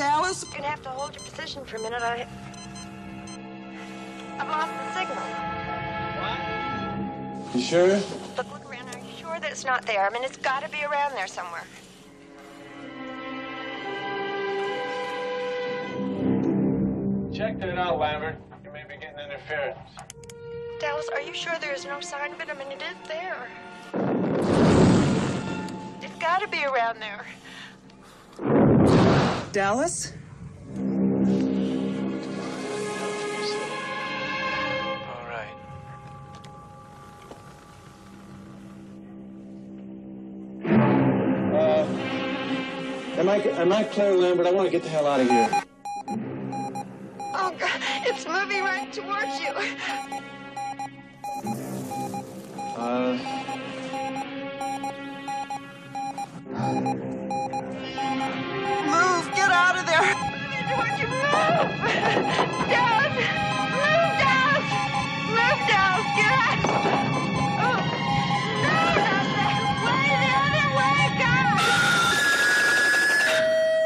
Dallas? You're gonna have to hold your position for a minute. I. I've lost the signal. What? You sure? Look, look around. Are you sure that it's not there? I mean, it's gotta be around there somewhere. Checked it out, Lambert. You may be getting interference. Dallas, are you sure there is no sign of it? I mean, it is there. It's gotta be around there. Dallas? All right. Uh, am I am I clear, Lambert? I want to get the hell out of here. Oh, God, it's moving right towards you. Uh, God!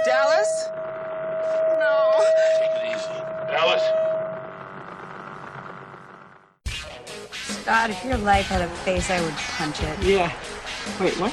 Dallas? No. take it easy. Dallas. God, if your life had a face, I would punch it. Yeah. Wait, what?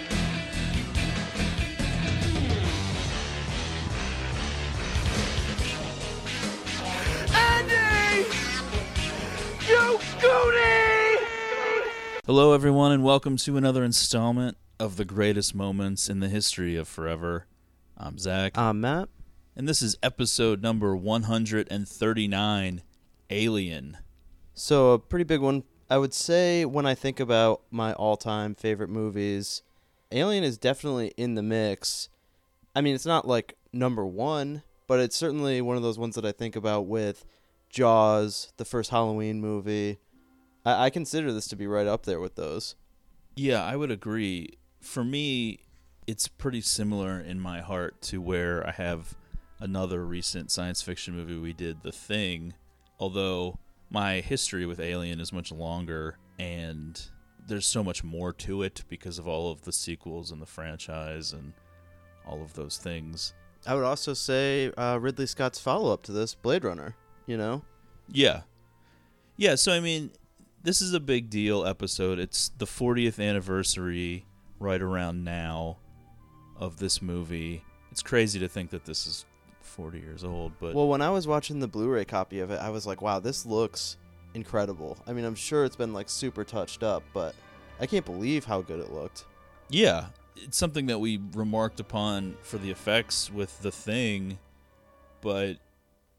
Hello, everyone, and welcome to another installment of the greatest moments in the history of forever. I'm Zach, I'm Matt. and this is episode number 139 Alien. So a pretty big one. I would say when I think about my all-time favorite movies, Alien is definitely in the mix. I mean, it's not like number one, but it's certainly one of those ones that I think about with Jaws, the first Halloween movie. I, I consider this to be right up there with those. Yeah, I would agree. For me, it's pretty similar in my heart to where I have another recent science fiction movie we did, The Thing. Although my history with Alien is much longer and there's so much more to it because of all of the sequels and the franchise and all of those things. I would also say uh, Ridley Scott's follow-up to this, Blade Runner. You know, Yeah. Yeah, so I mean, this is a big deal episode. It's the 40th anniversary right around now of this movie. It's crazy to think that this is 40 years old, but Well, when I was watching the Blu-ray copy of it, I was like, "Wow, this looks incredible." I mean, I'm sure it's been like super touched up, but I can't believe how good it looked. yeah, it's something that we remarked upon for the effects with the thing, but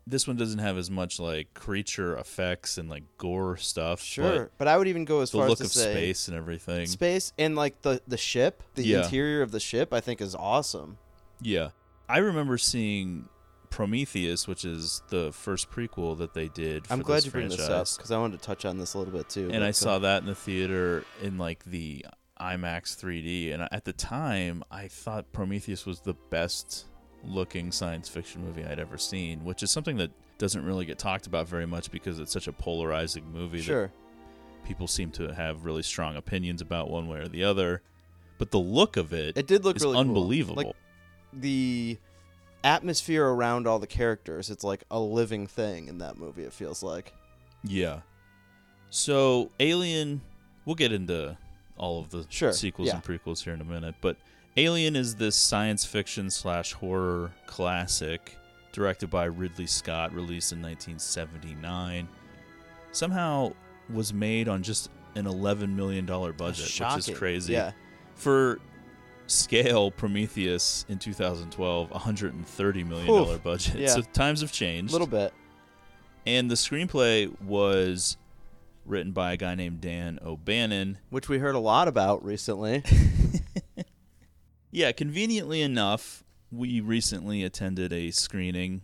this one doesn't have as much like creature effects and like gore stuff. Sure, but, I would even go as but the far look as of say space and everything. space and like the the ship, the Yeah. interior of the ship, I think is awesome. Yeah. I remember seeing Prometheus, which is the first prequel that they did. For I'm glad you bring this up because I wanted to touch on this a little bit too. and I go- uh, saw that in the theater in like the IMAX 3D. And at the time, I thought Prometheus was the best looking science fiction movie I'd ever seen, which is something that doesn't really get talked about very much because it's such a polarizing movie Sure, that people seem to have really strong opinions about one way or the other. But the look of it, it did look is really cool. unbelievable. Like the atmosphere around all the characters, it's like a living thing in that movie. It feels like. Yeah. So Alien, we'll get into all of the Sure, sequels yeah. and prequels here in a minute, but Alien is this science fiction slash horror classic directed by Ridley Scott, released in 1979. Somehow was made on just an 11 million dollar budget, which is crazy. Yeah. For scale, Prometheus in 2012, 130 million dollar budget. yeah. So times have changed. A little bit. And the screenplay was written by a guy named Dan O'Bannon. which we heard a lot about recently. Yeah, conveniently enough, we recently attended a screening.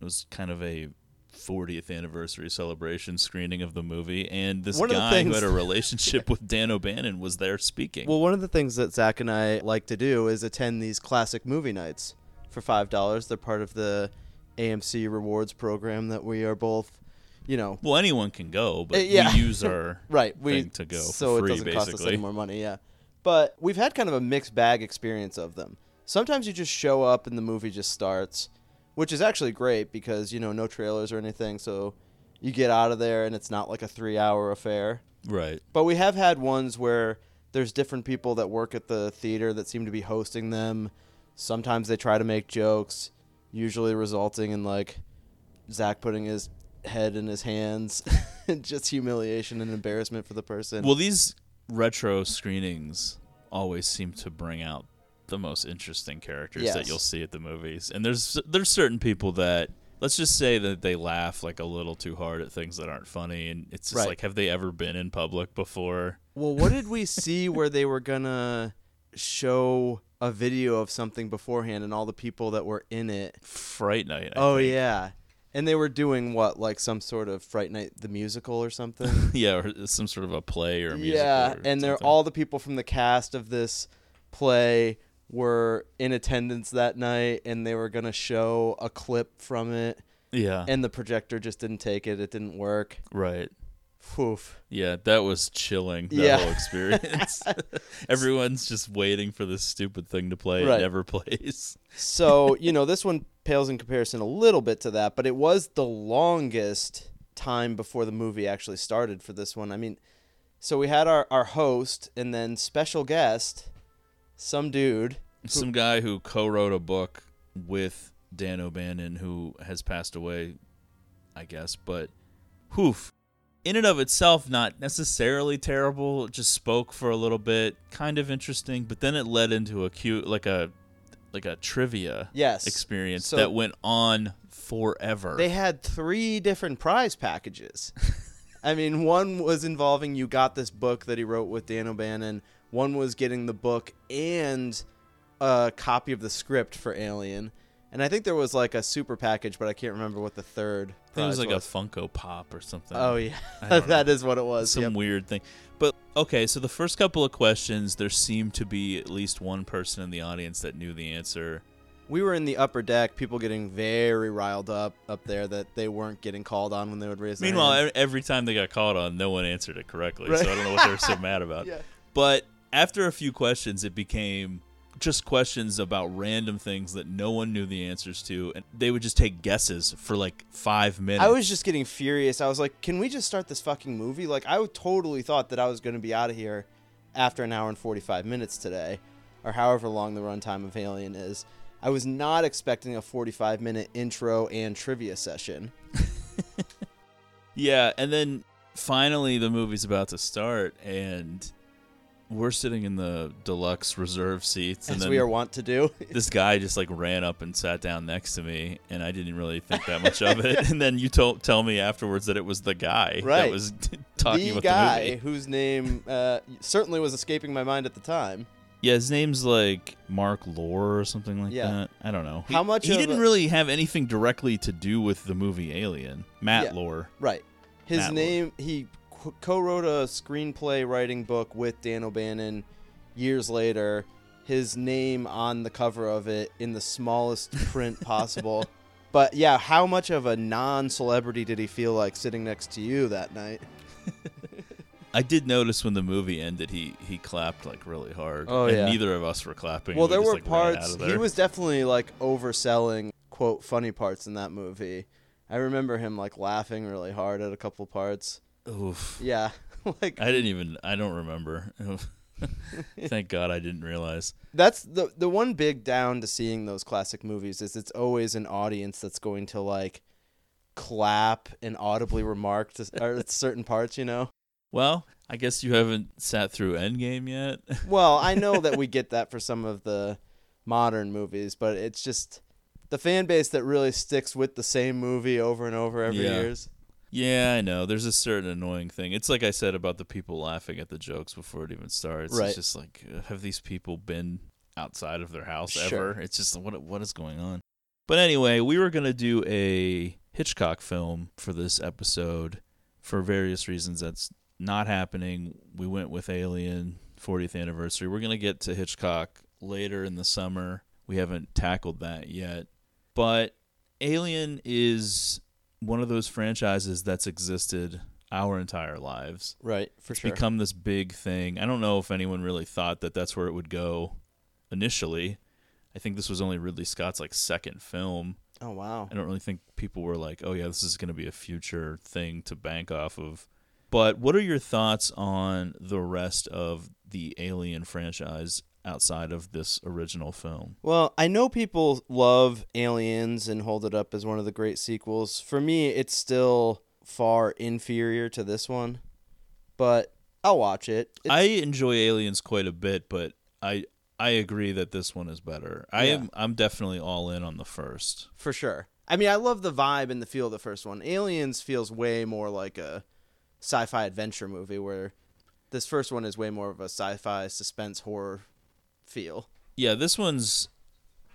It was kind of a 40th anniversary celebration screening of the movie, and this One guy things- who had a relationship with Dan O'Bannon was there speaking. Well, one of the things that Zach and I like to do is attend these classic movie nights for five dollars. They're part of the AMC rewards program that we are both, you know, Well, anyone can go, but Uh, yeah. we use our right. We thing to go so for free, it doesn't cost us any more money. Yeah, but we've had kind of a mixed bag experience of them. Sometimes you just show up and the movie just starts, which is actually great because you know no trailers or anything, so you get out of there and it's not like a three-hour affair. Right. But we have had ones where there's different people that work at the theater that seem to be hosting them. Sometimes they try to make jokes, usually resulting in like Zach putting his head in his hands, just humiliation and embarrassment for the person. Well, these retro screenings always seem to bring out the most interesting characters that you'll see at the movies. And there's there's certain people that let's just say that they laugh like a little too hard at things that aren't funny and it's just Right. like have they ever been in public before? Well, what did we see where they were gonna show a video of something beforehand and all the people that were in it? Fright Night. I oh think. yeah, and they were doing what, like some sort of Fright Night the musical or something? yeah, or some sort of a play or a musical. yeah, and they're all the people from the cast of this play were in attendance that night, and they were gonna show a clip from it, Yeah. and the projector just didn't take it; it didn't work. right. Oof. Yeah, that was chilling. That Yeah. whole experience. Everyone's just waiting for this stupid thing to play. Right. It never plays. So, you know, this one pales in comparison a little bit to that, but it was the longest time before the movie actually started for this one. I mean, so we had our, our host and then special guest, some dude. Some guy who co-wrote a book with Dan O'Bannon, who has passed away, I guess. But, hoof, in and of itself, not necessarily terrible. It just spoke for a little bit, kind of interesting. But then it led into a cute, like a, like a trivia Yes. experience So- that went on forever. They had three different prize packages. I mean, one was involving you got this book that he wrote with Dan O'Bannon. One was getting the book and a copy of the script for Alien. And I think there was like a super package, but I can't remember what the third. It was like a Funko Pop or something. Oh yeah, that know. is what it was. some yep. weird thing. But okay, so the first couple of questions, there seemed to be at least one person in the audience that knew the answer. We were in the upper deck, people getting very riled up up there that they weren't getting called on when they would raise their Meanwhile, hand. every time they got called on, no one answered it correctly. Right. So I don't know what they were so mad about. Yeah. But after a few questions, it became just questions about random things that no one knew the answers to, and they would just take guesses for like five minutes. I was just getting furious. I was like, "Can we just start this fucking movie?" Like, I totally thought that I was going to be out of here after an hour and forty-five minutes today, or however long the runtime of Alien is. I was not expecting a forty-five minute intro and trivia session. Yeah, and then finally the movie's about to start, and we're sitting in the deluxe reserve seats, and As we are wont to do. this guy just like ran up and sat down next to me, and I didn't really think that much of it. And then you told tell me afterwards that it was the guy that was talking with the about guy the movie. whose name uh, certainly was escaping my mind at the time. Yeah, his name's like Mark Lohr or something like Yeah. that. I don't know. How much He didn't a- really have anything directly to do with the movie Alien. Matt Yeah. Lohr. Right. His Matt name, he qu- co-wrote a screenplay writing book with Dan O'Bannon years later. His name on the cover of it in the smallest print possible. But yeah, how much of a non-celebrity did he feel like sitting next to you that night? I did notice when the movie ended, he he clapped like really hard. Oh, and yeah. neither of us were clapping. Well, We there just, were like, parts. He was definitely like overselling quote funny parts in that movie. I remember him like laughing really hard at a couple parts. Oof. Yeah, like I didn't even. I don't remember. Thank God I didn't realize. that's the the one big down to seeing those classic movies is it's always an audience that's going to like clap and audibly remark to at certain parts, you know. Well, I guess you haven't sat through Endgame yet. Well, I know that we get that for some of the modern movies, but it's just the fan base that really sticks with the same movie over and over every Yeah. years. Yeah, I know. There's a certain annoying thing. It's like I said about the people laughing at the jokes before it even starts. Right. It's just like, uh, have these people been outside of their house Sure. ever? It's just what what is going on. But anyway, we were gonna do a Hitchcock film for this episode. For various reasons, that's not happening. We went with Alien 40th anniversary. We're going to get to Hitchcock later in the summer. We haven't tackled that yet. But Alien is one of those franchises that's existed our entire lives. Right, for It's sure. become this big thing. I don't know if anyone really thought that that's where it would go initially. I think this was only Ridley Scott's like second film. oh wow. I don't really think people were like, "Oh yeah, this is going to be a future thing to bank off of." But what are your thoughts on the rest of the Alien franchise outside of this original film? Well, I know people love Aliens and hold it up as one of the great sequels. For me, it's still far inferior to this one, but I'll watch it. It's, I enjoy Aliens quite a bit, but I I agree that this one is better. I Yeah. am I'm definitely all in on the first. for sure. I mean, I love the vibe and the feel of the first one. Aliens feels way more like a sci-fi adventure movie, where this first one is way more of a sci-fi suspense horror feel. Yeah, this one's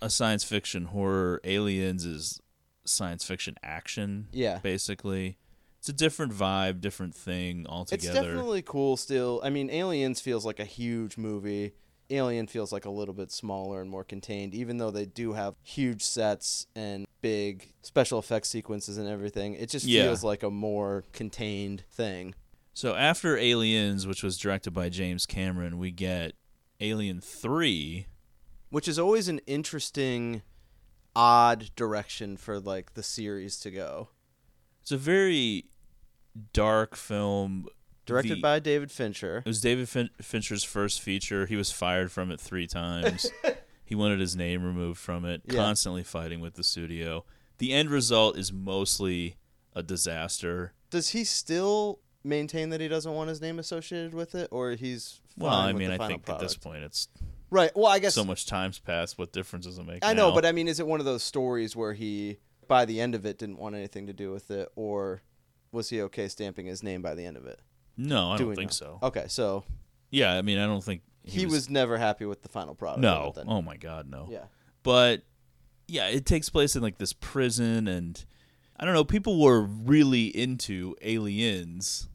a science fiction horror. Aliens is science fiction action. Yeah. basically, it's a different vibe, different thing altogether. It's definitely cool still. I mean, Aliens feels like a huge movie. Alien feels like a little bit smaller and more contained, even though they do have huge sets and big special effects sequences and everything. It just Yeah. feels like a more contained thing. So after Aliens, which was directed by James Cameron, we get Alien Three. Which is always an interesting, odd direction for like the series to go. It's a very dark film. Directed The- by David Fincher. It was David fin- Fincher's first feature. He was fired from it three times. he wanted his name removed from it, Yeah. constantly fighting with the studio. The end result is mostly a disaster. Does he still maintain that he doesn't want his name associated with it, or he's Well, I mean, I think at this point it's right? Well, I guess so much time's passed. What difference does it make? I know, now? but I mean, is it one of those stories where he, by the end of it, didn't want anything to do with it, or was he okay stamping his name by the end of it? no, I Do don't think know? so. Okay, so Yeah, I mean, I don't think he, was, never happy with the final product. No, oh my God, no. yeah, but yeah, it takes place in like this prison, and I don't know. People were really into aliens,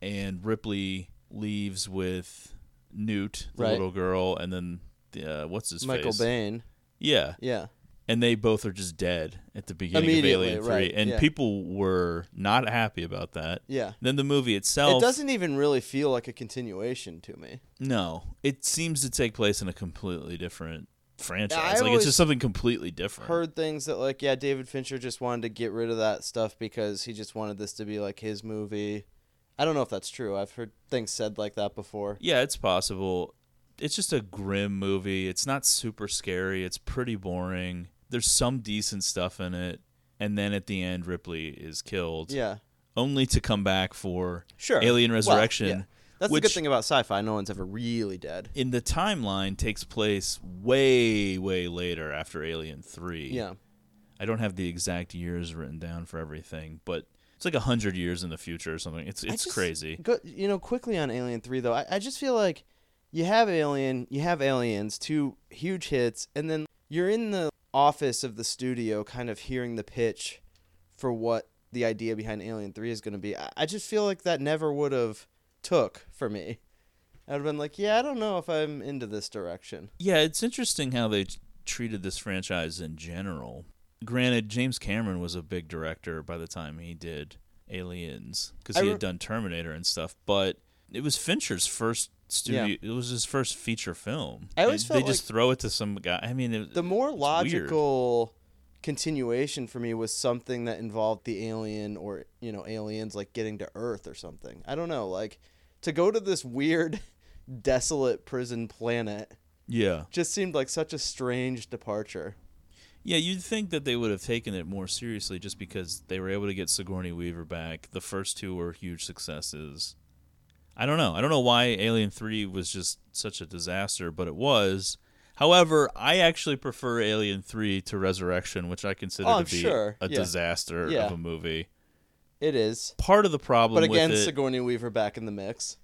and Ripley leaves with Newt, the Right. little girl, and then the, uh, what's his Michael face? Bain. Yeah, Yeah, and they both are just dead at the beginning of Immediately, Alien Three, right, and yeah. people were not happy about that. yeah. Then the movie itself, It doesn't even really feel like a continuation to me. no, it seems to take place in a completely different franchise. Like it's always just something completely different. Heard things that like, yeah, David Fincher just wanted to get rid of that stuff because he just wanted this to be like his movie. I don't know if that's true. I've heard things said like that before. Yeah, it's possible. It's just a grim movie. It's not super scary. It's pretty boring. There's some decent stuff in it. And then at the end, Ripley is killed. Yeah, Only to come back for sure. Alien Well, Resurrection. yeah. That's the good thing about sci-fi. No one's ever really dead. in the timeline takes place way, way later after Alien 3. Yeah. I don't have the exact years written down for everything, but it's like a hundred years in the future or something. It's it's just- crazy. Go, you know, quickly on Alien Three though, I, I just feel like you have Alien, you have Aliens, two huge hits, and then you're in the office of the studio, kind of hearing the pitch for what the idea behind Alien Three is going to be. I, I just feel like that never would have took for me. I'd have been like, yeah, I don't know if I'm into this direction. Yeah, it's interesting how they t- treated this franchise in general. Granted, James Cameron was a big director by the time he did Aliens because he re- had done Terminator and stuff, but it was Fincher's first studio. Yeah. It was his first feature film. I always they just like- throw it to some guy. I mean, it, The more it's weird. logical continuation for me was something that involved the alien or you know aliens like getting to Earth or something. I don't know, like to go to this weird, desolate prison planet Yeah, just seemed like such a strange departure. Yeah. You'd think that they would have taken it more seriously just because they were able to get Sigourney Weaver back. The first two were huge successes. I don't know. I don't know why Alien 3 was just such a disaster, but it was. However, I actually prefer Alien 3 to Resurrection, which I consider Oh, to be sure. a Yeah. disaster Yeah. of a movie. It is, Part of the problem but again, it, Sigourney Weaver back in the mix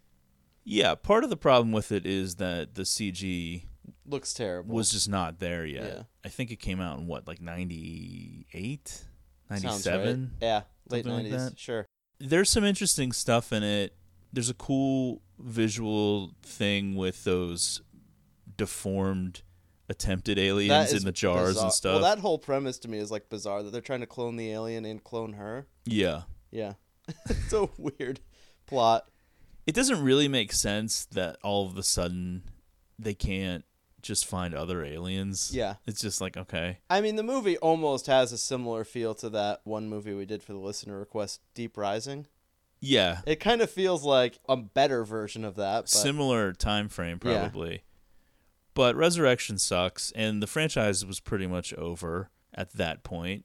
yeah, part of the problem with it is that the CG looks terrible. was just not there yet. Yeah. I think it came out in what, like 98 Sounds right. 97. Yeah, late Something like nineties. that. Sure. There's some interesting stuff in it. There's a cool visual thing with those deformed attempted aliens in the jars bizarre. and stuff. Well, that whole premise to me is like bizarre that they're trying to clone the alien and clone her. yeah. Yeah, it's a weird plot. It doesn't really make sense that all of a sudden they can't just find other aliens. Yeah. It's just like, okay. I mean, the movie almost has a similar feel to that one movie we did for the listener request, Deep Rising. Yeah. It kind of feels like a better version of that. But Similar time frame Yeah. probably. But Resurrection sucks and the franchise was pretty much over at that point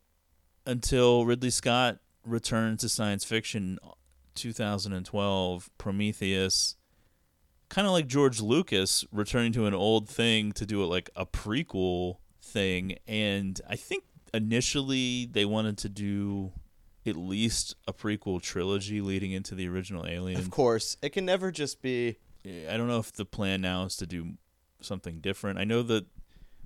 until Ridley Scott returned to science fiction uh, 2012 Prometheus kind of like George Lucas returning to an old thing to do it like a prequel thing and I think initially they wanted to do at least a prequel trilogy leading into the original Alien. of course, it can never just be. Eh, I don't know if the plan now is to do something different. I know that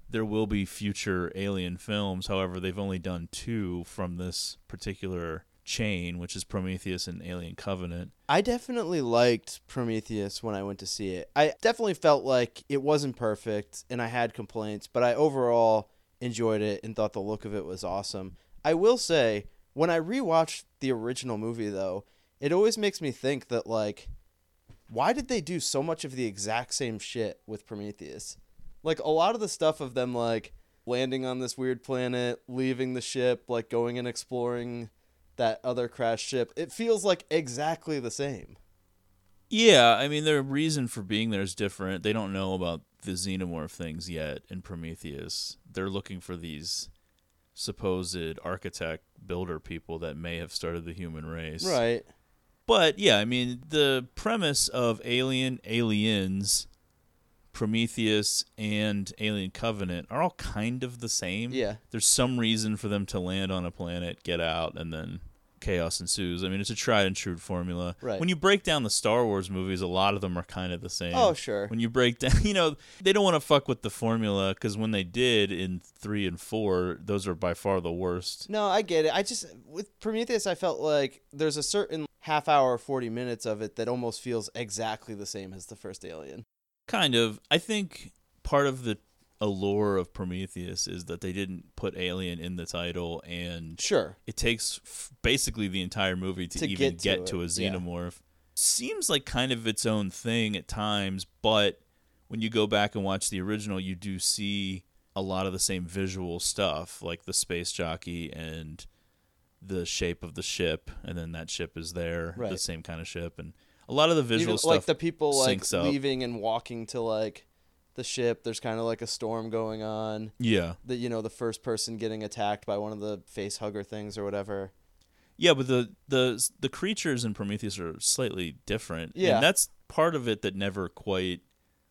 there will be future Alien films. However, they've only done two from this particular chain, which is Prometheus and Alien Covenant. I definitely liked Prometheus when I went to see it. I definitely felt like it wasn't perfect and I had complaints, but I overall enjoyed it and thought the look of it was awesome. I will say, when I rewatched the original movie though, it always makes me think that like why did they do so much of the exact same shit with Prometheus? Like a lot of the stuff of them like landing on this weird planet, leaving the ship, like going and exploring that other crash ship, it feels like exactly the same. Yeah, I mean, their reason for being there is different. They don't know about the xenomorph things yet in Prometheus. They're looking for these supposed architect builder people that may have started the human race. Right. But yeah, I mean, the premise of Alien, Aliens, Prometheus, and Alien Covenant are all kind of the same. Yeah. There's some reason for them to land on a planet, get out, and then chaos ensues. I mean, it's a tried and true formula. Right. When you break down the Star Wars movies, a lot of them are kind of the same. Oh, sure. When you break down, you know, they don't want to fuck with the formula because when they did in three and four, those are by far the worst. No, I get it. I just with Prometheus I felt like there's a certain half hour 40 minutes of it that almost feels exactly the same as the first Alien. Kind of. I think part of the allure of Prometheus is that they didn't put alien in the title, and Sure. it takes f- basically the entire movie to, To even get to get to, a yeah. xenomorph. Seems like kind of its own thing at times, but when you go back and watch the original, you do see a lot of the same visual stuff, like the space jockey and the shape of the ship, and then that ship is there, the same kind of ship, and a lot of the visual Even stuff like the people like leaving and walking to like the ship, there's kind of like a storm going on. Yeah. The you know, the first person getting attacked by one of the face hugger things or whatever. Yeah, but the the the creatures in Prometheus are slightly different. Yeah. and that's part of it that never quite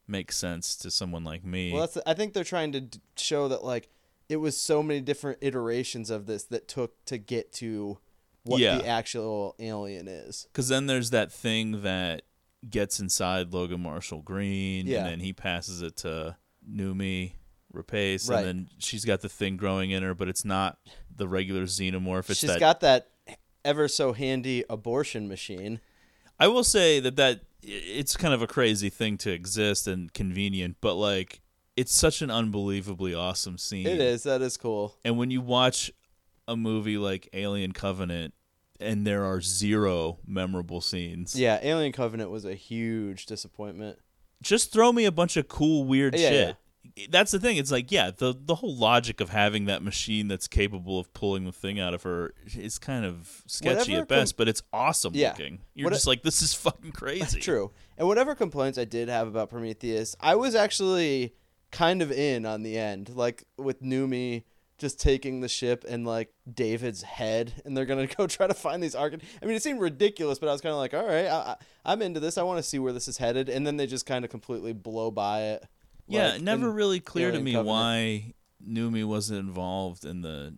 makes sense to someone like me. Well, that's I think they're trying to d- show that like it was so many different iterations of this that took to get to what Yeah. the actual alien is. Because then there's that thing that gets inside Logan Marshall Green, Yeah. and then he passes it to Noomi Rapace, Right. and then she's got the thing growing in her, but it's not the regular xenomorph. It's She's that. got that ever so handy abortion machine. I will say that that it's kind of a crazy thing to exist and convenient, but like it's such an unbelievably awesome scene. It is. That is cool. And when you watch a movie like Alien Covenant and there are zero memorable scenes, Yeah, Alien Covenant was a huge disappointment. just throw me a bunch of cool, weird Yeah, shit. That's the thing. It's like, yeah, the the whole logic of having that machine that's capable of pulling the thing out of her is kind of sketchy Whatever at best, com- but it's awesome Yeah. looking. You're What just like, this is fucking crazy. True. And whatever complaints I did have about Prometheus, I was actually kind of in on the end, like with Noomi just taking the ship and like David's head, and they're gonna go try to find these arch. I mean, it seemed ridiculous, but I was kind of like, all right, I, I, I'm into this. I want to see where this is headed, and then they just kind of completely blow by it. Yeah, like, it never in really clear to me Covenant. why Noomi wasn't involved in the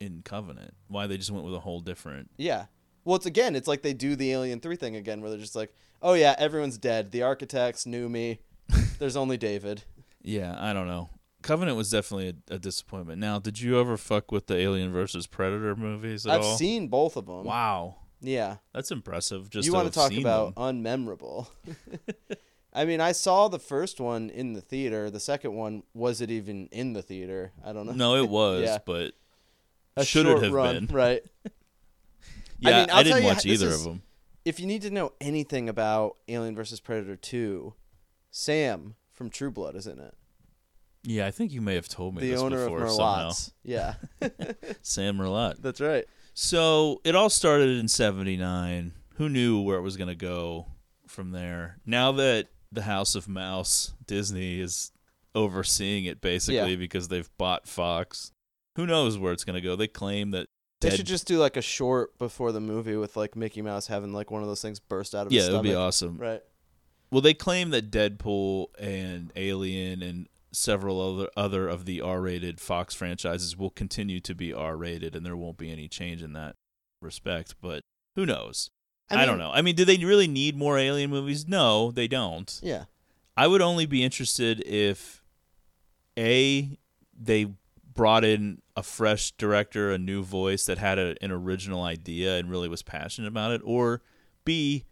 in Covenant. Why they just went with a whole different. Yeah. Well, it's again, it's like they do the Alien 3 thing again, where they're just like, oh yeah, everyone's dead. The architects Noomi. There's only David. Yeah, I don't know. Covenant was definitely a, a disappointment. Now, did you ever fuck with the Alien versus Predator movies at I've all? seen both of them. Wow, Yeah. that's impressive. Just you want to talk about them. unmemorable? I mean, I saw the first one in the theater. The second one was it even in the theater? I don't know. No, it was, Yeah. but A should short it have run, been? right? Yeah, I, mean, I'll didn't watch either is- of them. If you need to know anything about Alien versus Predator 2, Sam from True Blood is in it. Yeah, I think you may have told me the this owner of before somehow. Merlotte's. Yeah. Sam Merlotte. That's right. So it all started in '79. Who knew where it was going to go from there? Now that the House of Mouse, Disney is overseeing it basically Yeah. because they've bought Fox. Who knows where it's going to go? They claim that They should just do like a short before the movie with like Mickey Mouse having like one of those things burst out of yeah, his it would be awesome. Right. Well, they claim that Deadpool and Alien and several other other of the R-rated Fox franchises will continue to be R-rated, and there won't be any change in that respect. But who knows? I, I don't know. I mean, do they really need more Alien movies? No, they don't. Yeah. I would only be interested if a they brought in a fresh director, a new voice that had a, an original idea and really was passionate about it, or b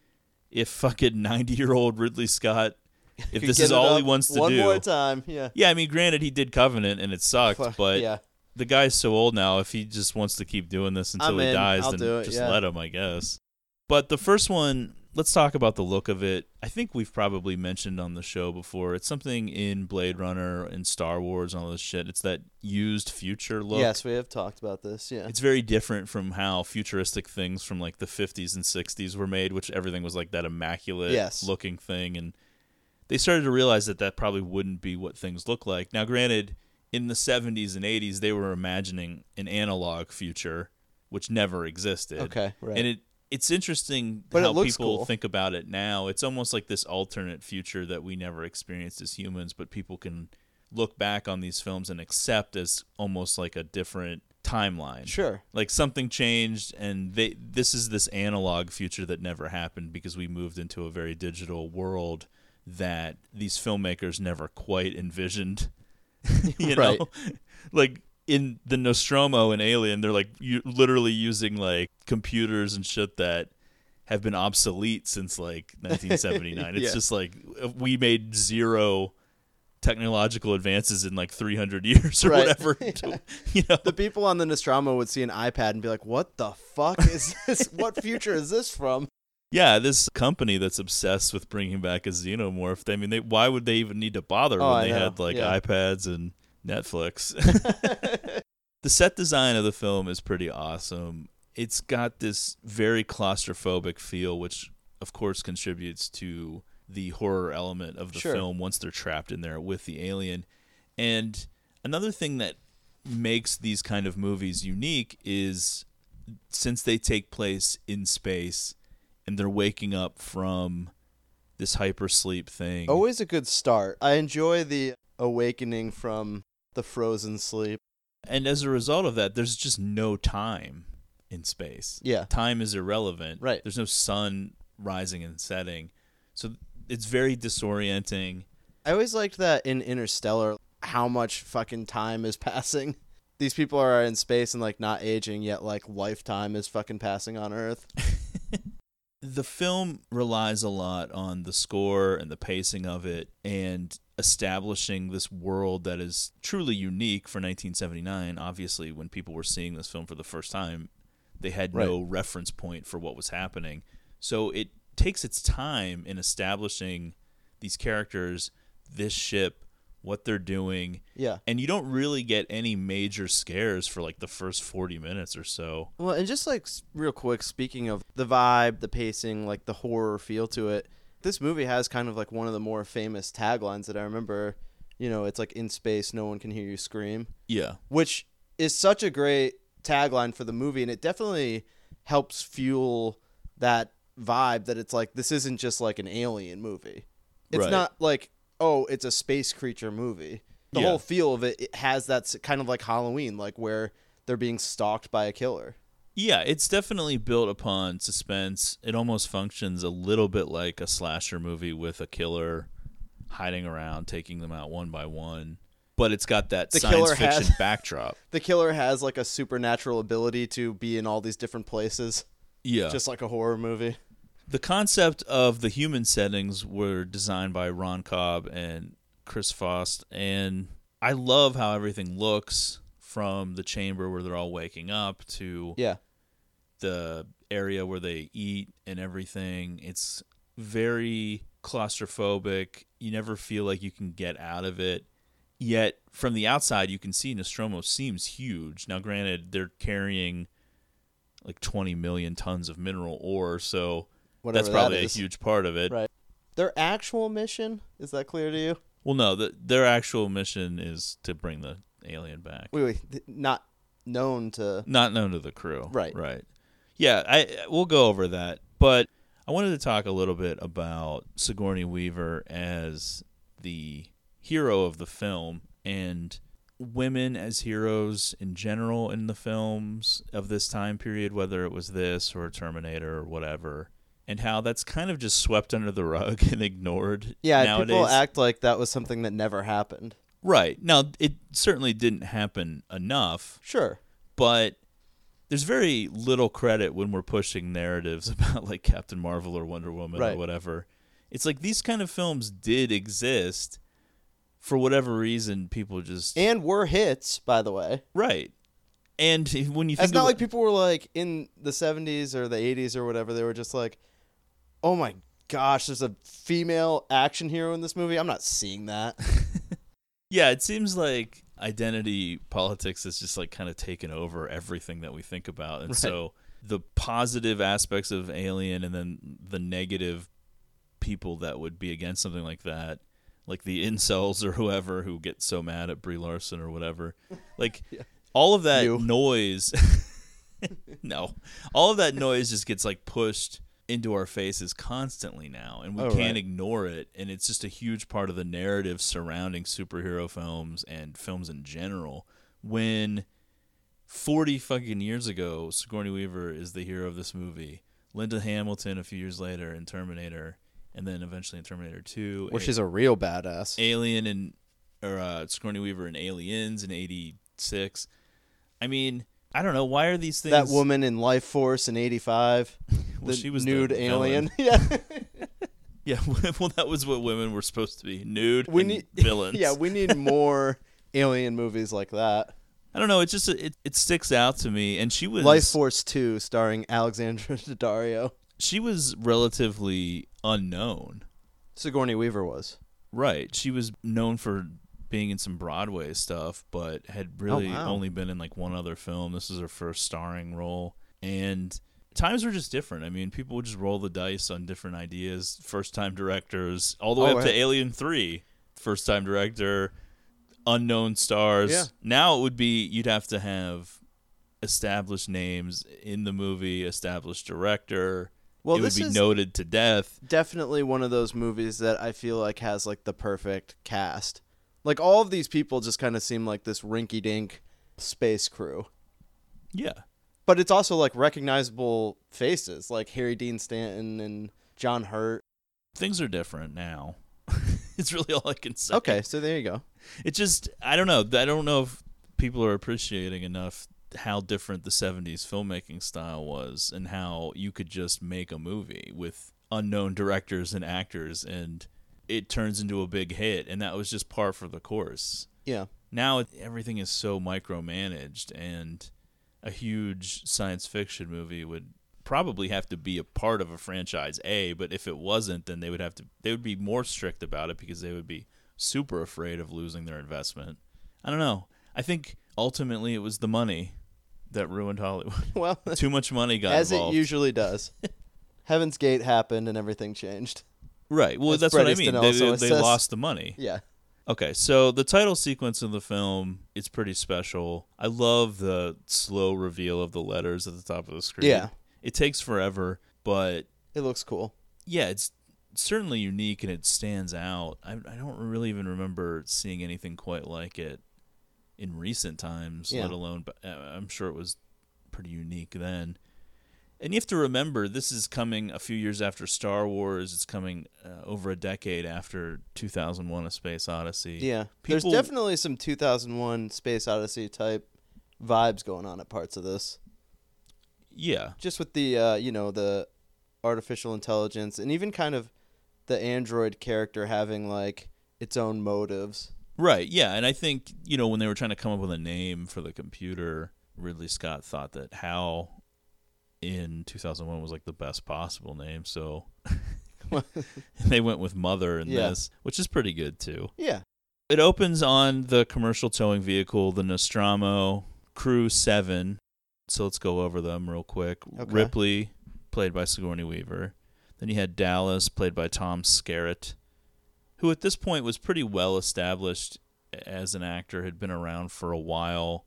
if fucking ninety year old Ridley Scott, if this is all he wants to one do, more time. Yeah. yeah. I mean, granted, he did Covenant and it sucked, Fuck, but yeah. the guy's so old now. If he just wants to keep doing this until I'm he in. dies, I'll then it, just yeah. let him, I guess. But the first one, let's talk about the look of it. I think we've probably mentioned on the show before. It's something in Blade Runner and Star Wars and all this shit. It's that used future look. Yes, we have talked about this. Yeah. It's very different from how futuristic things from like the 50s and 60s were made, which everything was like that immaculate Yes. looking thing. And they started to realize that that probably wouldn't be what things look like. Now, granted, in the 70s and 80s, they were imagining an analog future, which never existed. Okay, right. And it it's interesting But it how looks people cool. think about it now. It's almost like this alternate future that we never experienced as humans, but people can look back on these films and accept as almost like a different timeline. Sure. Like something changed and they this is this analog future that never happened because we moved into a very digital world that these filmmakers never quite envisioned. you Right. know? Like in the Nostromo and Alien, they're like you literally using like computers and shit that have been obsolete since like 1979. It's Yeah. just like uh, we made zero technological advances in like 300 years or Right. whatever. to- you know, The people on the Nostromo would see an iPad and be like, "What the fuck is this? what future is this from?" Yeah, this company that's obsessed with bringing back a xenomorph. I mean, they, why would they even need to bother Oh, when I they know. had like Yeah. iPads and Netflix? the set design of the film is pretty awesome. It's got this very claustrophobic feel, which of course contributes to the horror element of the Sure. film once they're trapped in there with the alien. And another thing that makes these kind of movies unique is since they take place in space and they're waking up from this hypersleep thing. Always a good start. I enjoy the awakening from the frozen sleep. And as a result of that, there's just no time in space. Yeah. Time is irrelevant. Right. There's no sun rising and setting. So it's very disorienting. I always liked that in Interstellar, how much fucking time is passing. These people are in space and like not aging, yet like lifetime is fucking passing on Earth. The film relies a lot on the score and the pacing of it and establishing this world that is truly unique for 1979. Obviously, when people were seeing this film for the first time, they had no reference point for what was happening. So it takes its time in establishing these characters, this ship, what they're doing. Yeah. And you don't really get any major scares for like the first 40 minutes or so. Well, and just like real quick, speaking of the vibe, the pacing, like the horror feel to it, this movie has kind of like one of the more famous taglines that I remember. You know, it's like in space, no one can hear you scream. Yeah. which is such a great tagline for the movie and it definitely helps fuel that vibe that it's like this isn't just like an alien movie it's Right. not like oh it's a space creature movie the Yeah. whole feel of it, it has that kind of like halloween like where they're being stalked by a killer Yeah, it's definitely built upon suspense. It almost functions a little bit like a slasher movie with a killer hiding around, taking them out one by one. but it's got that The science fiction has- backdrop. The killer has like a supernatural ability to be in all these different places, Yeah. just like a horror movie. The concept of the human settings were designed by Ron Cobb and Chris Foss, and I love how everything looks from the chamber where they're all waking up to Yeah. the area where they eat and everything. It's very claustrophobic. You never feel like you can get out of it. Yet from the outside, you can see Nostromo seems huge. Now, granted, they're carrying like 20 million tons of mineral ore, so Whatever that's probably that a huge part of it. Right. Their actual mission is that clear to you? Well, no, the, their actual mission is to bring the alien back. Wait, wait, th- not known to. Not known to the crew. Right. Right. Yeah, I we'll go over that, but I wanted to talk a little bit about Sigourney Weaver as the hero of the film and women as heroes in general in the films of this time period, whether it was this or Terminator or whatever, and how that's kind of just swept under the rug and ignored. Yeah, nowadays. people act like that was something that never happened. Right. Now, it certainly didn't happen enough, Sure. but there's very little credit when we're pushing narratives about like Captain Marvel or Wonder Woman Right. or whatever. It's like these kind of films did exist. For whatever reason, people just And were hits, by the way. right. And when you think It's not like people were like in the 70s or the 80s or whatever, they were just like, oh my gosh, there's a female action hero in this movie. I'm not seeing that. Yeah, it seems like identity politics is just like kind of taken over everything that we think about. And Right. so the positive aspects of Alien and then the negative people that would be against something like that, like the incels or whoever who get so mad at Brie Larson or whatever. Like all of that You. noise No. All of that noise just gets like pushed into our faces constantly now and we Oh, can't right. ignore it and it's just a huge part of the narrative surrounding superhero films and films in general when 40 fucking years ago Sigourney Weaver is the hero of this movie Linda Hamilton a few years later in Terminator and then eventually in Terminator 2 Where A- she's a real badass. Alien and or uh, Sigourney Weaver in Aliens in '86. I mean, I don't know why are these things That woman in Life Force in 85. Well, the she was the nude villain. alien. yeah. Yeah, well, that was what women were supposed to be: nude We need villains. Yeah, we need more alien movies like that. I don't know. It just it, it sticks out to me, and she was Life Force 2 starring Alexandra Daddario. she was relatively unknown. Sigourney Weaver was. Right. She was known for being in some Broadway stuff, but had oh, really wow. only been in like one other film. This is her first starring role. And times were just different. I mean, people would just roll the dice on different ideas. First time directors, all the way Oh, up to. Alien 3. First time director, unknown stars. Yeah. Now it would be you'd have to have established names in the movie, established director. Well, it would this be is noted to death. definitely one of those movies that I feel like has like the perfect cast. Like all of these people just kind of seem like this rinky dink space crew. Yeah. But it's also like recognizable faces like Harry Dean Stanton and John Hurt. things are different now. it's really all I can say. Okay, so there you go. It just I don't know. I don't know if people are appreciating enough how different the 70s filmmaking style was and how you could just make a movie with unknown directors and actors and it turns into a big hit and that was just par for the course. Yeah. Now it, everything is so micromanaged and a huge science fiction movie would probably have to be a part of a franchise A, but if it wasn't then they would have to they would be more strict about it because they would be super afraid of losing their investment. I don't know. I think ultimately it was the money that ruined Hollywood. Well, Too much money got as involved. it usually does. Heaven's Gate happened and everything changed. Right. Well, that's what I mean. They, they lost the money. Yeah. Okay, so the title sequence of the film it's pretty special. I love the slow reveal of the letters at the top of the screen. Yeah. It takes forever, but It looks cool. yeah, it's certainly unique and it stands out. I, I don't really even remember seeing anything quite like it in recent times, Yeah. let alone, but uh, I'm sure it was pretty unique then. And you have to remember, this is coming a few years after Star Wars. It's coming uh, over a decade after 2001: A Space Odyssey. Yeah, People- there's definitely some 2001 Space Odyssey type vibes going on at parts of this. Yeah, Just with the uh, you know the artificial intelligence and even kind of the android character having like its own motives. right. Yeah, and I think you know when they were trying to come up with a name for the computer, Ridley Scott thought that HAL in 2001 was like the best possible name, so they went with Mother in Yeah. this, which is pretty good too. Yeah. It opens on the commercial towing vehicle, the Nostromo Crew 7. So let's go over them real quick. Okay. Ripley, played by Sigourney Weaver. Then you had Dallas, played by Tom Skerritt, who at this point was pretty well established as an actor, had been around for a while,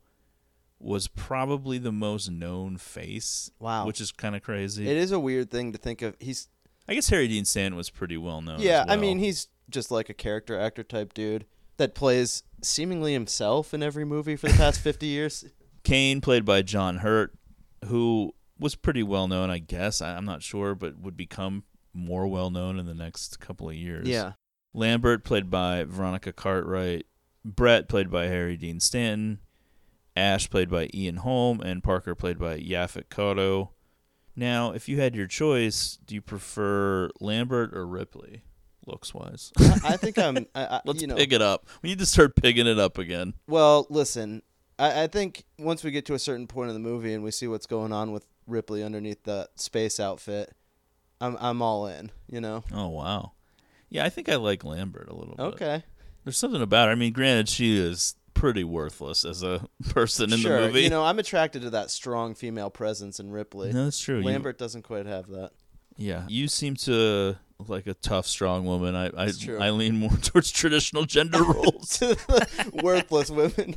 was probably the most known face. Wow. Which is kind of crazy. It is a weird thing to think of. He's I guess Harry Dean Stanton was pretty well known. yeah, I mean he's just like a character actor type dude that plays seemingly himself in every movie for the past 50 years. Kane, played by John Hurt, who was pretty well known, I guess. I- I'm not sure, but would become more well known in the next couple of years. Yeah. Lambert, played by Veronica Cartwright. Brett, played by Harry Dean Stanton. Ash, played by Ian Holm. And Parker, played by Yaphet Kotto. Now, if you had your choice, do you prefer Lambert or Ripley, looks wise? I, I think I'm I, I, Let's you know pick it up. We need to start picking it up again. Well, listen, I, I think once we get to a certain point in the movie and we see what's going on with Ripley underneath the space outfit, I'm I'm all in. You know. Oh wow. Yeah, I think I like Lambert a little bit. Okay. There's something about her. I mean, granted, she is pretty worthless as a person in sure. the movie. You know, I'm attracted to that strong female presence in Ripley. No, that's true. You- Lambert doesn't quite have that. yeah, you seem to like a tough, strong woman. I I, true. I lean more towards traditional gender roles. Worthless women.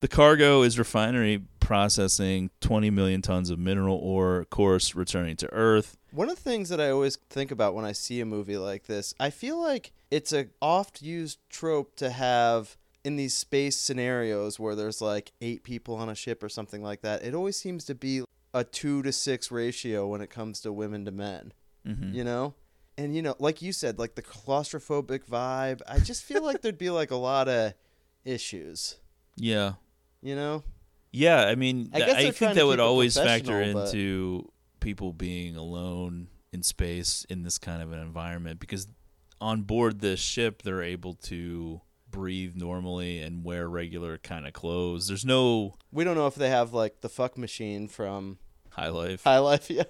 the cargo is refinery processing 20 million tons of mineral ore, of course, returning to Earth. One of the things that I always think about when I see a movie like this, I feel like it's a oft used trope to have in these space scenarios where there's like eight people on a ship or something like that. It always seems to be a two to six ratio when it comes to women to men. Mhm. You know? And you know, like you said, like the claustrophobic vibe, I just feel like there'd be like a lot of issues. Yeah. You know? Yeah, I mean, I guess I think that would always factor but- into people being alone in space in this kind of an environment because on board this ship they're able to breathe normally and wear regular kind of clothes. There's no We don't know if they have like the fuck machine from high life. High Life yeah.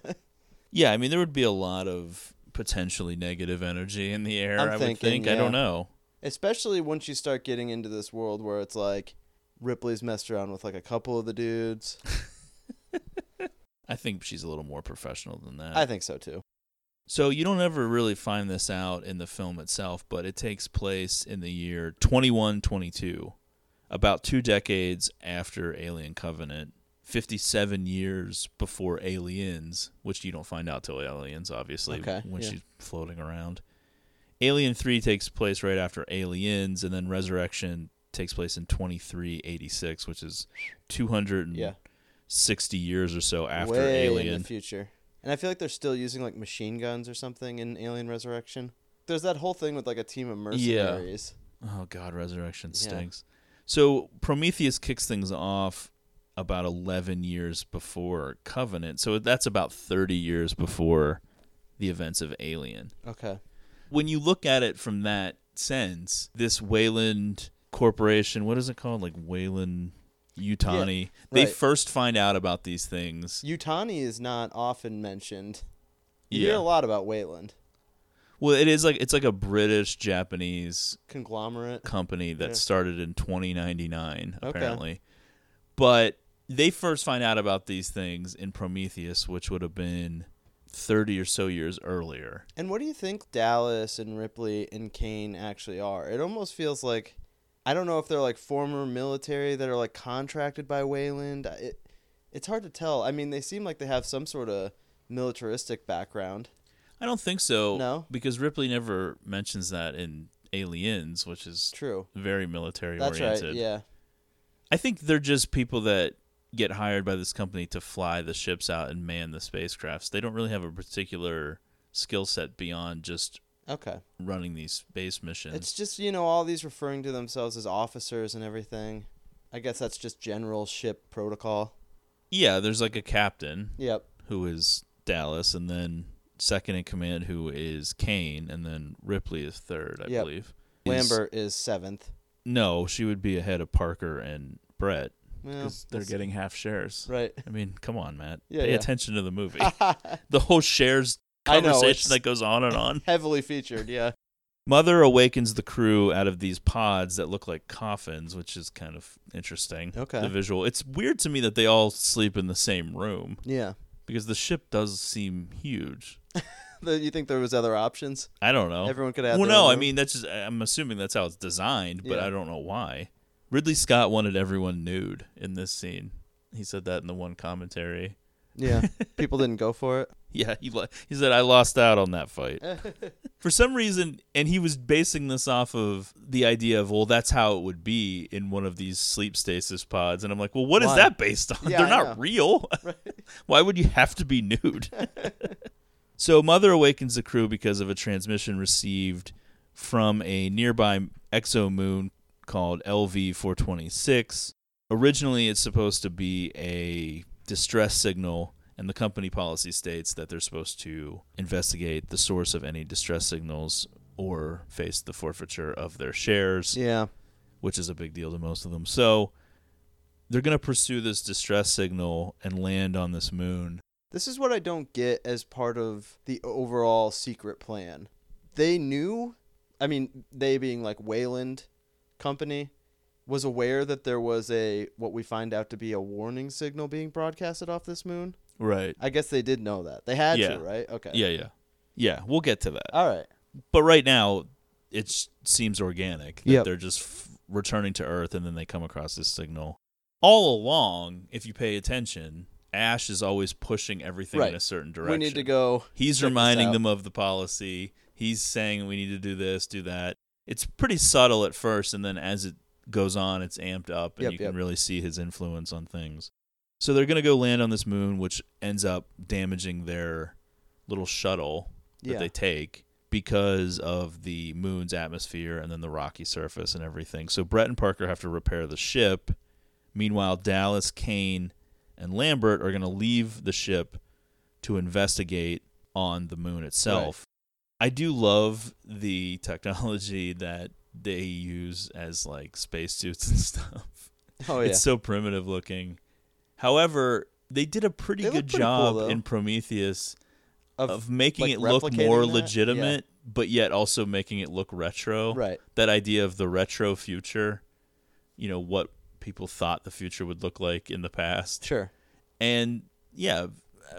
Yeah, I mean there would be a lot of potentially negative energy in the air, I'm I would thinking, think. I don't know. Especially once you start getting into this world where it's like Ripley's messed around with like a couple of the dudes. I think she's a little more professional than that. I think so too. So you don't ever really find this out in the film itself, but it takes place in the year 2122, about two decades after Alien Covenant, 57 years before Aliens, which you don't find out till Aliens, obviously, Okay, when yeah. she's floating around. Alien 3 takes place right after Aliens, and then Resurrection takes place in 2386, which is 260 years or so after Way Alien. in the future. And I feel like they're still using like machine guns or something in Alien Resurrection. There's that whole thing with like a team of mercenaries. Yeah. Oh God, Resurrection stinks. Yeah. So Prometheus kicks things off about eleven years before Covenant. So that's about thirty years before the events of Alien. Okay. When you look at it from that sense, this Weyland Corporation, what is it called? Like Weyland Yutani. They right. first find out about these things. Yutani is not often mentioned. You Yeah. hear a lot about Weyland. Well, it is like it's like a British Japanese Conglomerate. company that Yeah. started in 2099 Okay. apparently. But they first find out about these things in Prometheus, which would have been 30 or so years earlier. And what do you think Dallas and Ripley and Kane actually are? It almost feels like I don't know if they're like former military that are like contracted by Weyland. It it's hard to tell. I mean, they seem like they have some sort of militaristic background. I don't think so. No? because Ripley never mentions that in Aliens, which is True. very military That's oriented. right. Yeah. I think they're just people that get hired by this company to fly the ships out and man the spacecrafts. They don't really have a particular skill set beyond just Okay. running these space missions. It's just, you know, all these referring to themselves as officers and everything. I guess that's just general ship protocol. yeah, there's like a captain Yep. who is Dallas, and then second in command who is Kane, and then Ripley is third, I Yep. believe. Is- Lambert is seventh. No, she would be ahead of Parker and Brett Well, because they're getting half shares. Right. I mean, come on, Matt. Yeah, Pay yeah. attention to the movie. the whole shares I know, conversation that goes on and on. Heavily featured, yeah. Mother awakens the crew out of these pods that look like coffins, which is kind of interesting. Okay. The visual. It's weird to me that they all sleep in the same room Yeah. because the ship does seem huge. You think there was other options? I don't know. Everyone could have Well, no, I mean that's just. I'm assuming that's how it's designed, but Yeah. I don't know why. Ridley Scott wanted everyone nude in this scene. He said that in the one commentary. Yeah. People didn't go for it. Yeah, he lo- he said I lost out on that fight. For some reason, and he was basing this off of the idea of well, that's how it would be in one of these sleep stasis pods, and I'm like, well, what is Why? that based on? Yeah, They're I not know. real. Why would you have to be nude? so Mother awakens the crew because of a transmission received from a nearby exo moon called LV 426. Originally, it's supposed to be a distress signal, and the company policy states that they're supposed to investigate the source of any distress signals or face the forfeiture of their shares, Yeah. which is a big deal to most of them. So they're going to pursue this distress signal and land on this moon. This is what I don't get as part of the overall secret plan. They knew, I mean, they being like Weyland Company, was aware that there was a what we find out to be a warning signal being broadcasted off this moon. Right. I guess they did know that. They had Yeah. to, right? Okay. Yeah, yeah. Yeah, we'll get to that. All right. But right now, it seems organic that Yep. they're just f- returning to Earth and then they come across this signal. All along, if you pay attention, Ash is always pushing everything in a certain direction. We need to go. He's reminding them of the policy. He's saying we need to do this, do that. It's pretty subtle at first, and then as it goes on, it's amped up, and Yep, you can yep. really see his influence on things. So they're going to go land on this moon, which ends up damaging their little shuttle that Yeah. they take because of the moon's atmosphere and then the rocky surface and everything. So Brett and Parker have to repair the ship. Meanwhile, Dallas, Kane, and Lambert are going to leave the ship to investigate on the moon itself. I do love the technology that they use as like spacesuits and stuff. Oh yeah. It's so primitive looking. However, they did a pretty They good pretty job though. in Prometheus Of, of, making like, it look more that? Yeah. legitimate, but yet also making it look retro. Right. That idea of the retro future, you know, what people thought the future would look like in the past. Sure. And yeah,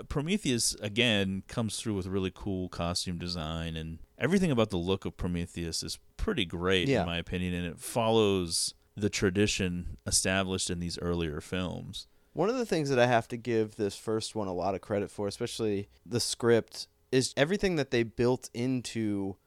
Prometheus again comes through with really cool costume design and everything about the look of Prometheus is pretty great Yeah. in my opinion and it follows the tradition established in these earlier films. One of the things that I have to give this first one a lot of credit for, especially the script, is everything that they built into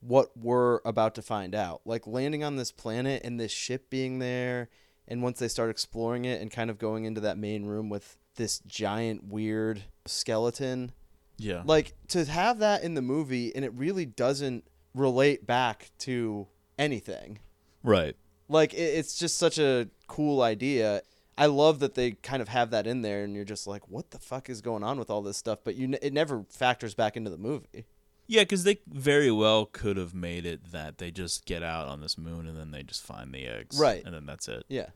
what we're about to find out. Like landing on this planet and this ship being there, and once they start exploring it and kind of going into that main room with this giant weird skeleton. Yeah. Like to have that in the movie and it really doesn't relate back to anything right. like it, it's just such a cool idea i love that they kind of have that in there and you're just like what the fuck is going on with all this stuff but you n- it never factors back into the movie Yeah, because they very well could have made it that they just get out on this moon and then they just find the eggs. Right. And then that's it. yeah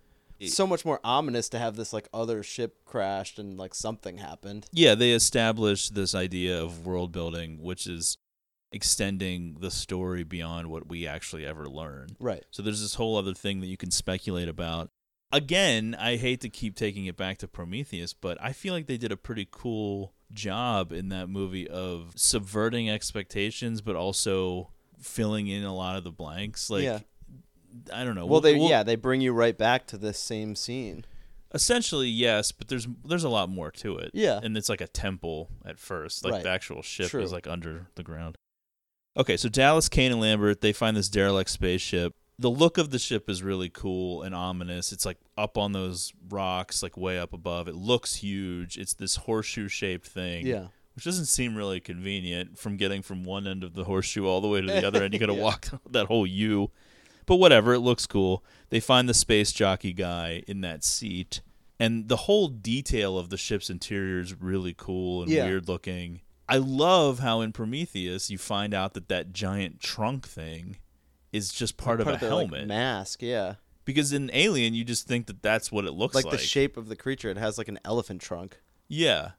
so much more ominous to have this like other ship crashed and like something happened Yeah, they established this idea of world building, which is extending the story beyond what we actually ever learn. right So there's this whole other thing that you can speculate about. Again, I hate to keep taking it back to Prometheus, but I feel like they did a pretty cool job in that movie of subverting expectations, but also filling in a lot of the blanks. Like, Yeah. I don't know. well they we'll- yeah they bring you right back to this same scene Essentially, yes, but there's there's a lot more to it. Yeah. and it's like a temple at first. Like Right. the actual ship True. is like under the ground. Okay, so Dallas, Kane, and Lambert they find this derelict spaceship. the look of the ship is really cool and ominous. It's like up on those rocks, like way up above. It looks huge. It's this horseshoe shaped thing. Yeah. Which doesn't seem really convenient from getting from one end of the horseshoe all the way to the other end. You got to Yeah. walk that whole U. But whatever, it looks cool. They find the space jockey guy in that seat. And the whole detail of the ship's interior is really cool and Yeah. weird looking. I love how in Prometheus you find out that that giant trunk thing is just part, Part of of a their, like, helmet. mask, yeah. because in Alien you just think that that's what it looks Like, like. the shape of the creature, it has like an elephant trunk. Yeah.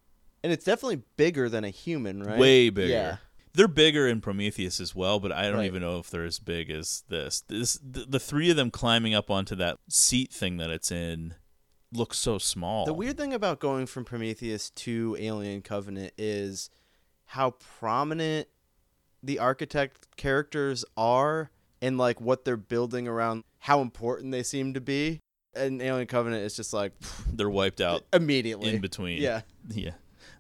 And it's definitely bigger than a human, right? Way bigger. Yeah. They're bigger in Prometheus as well, but I don't Right. even know if they're as big as this. This the, the three of them climbing up onto that seat thing that it's in looks so small. The weird thing about going from Prometheus to Alien Covenant is how prominent the architect characters are and like what they're building around how important they seem to be. And Alien Covenant is just like they're wiped out immediately in between. Yeah. Yeah.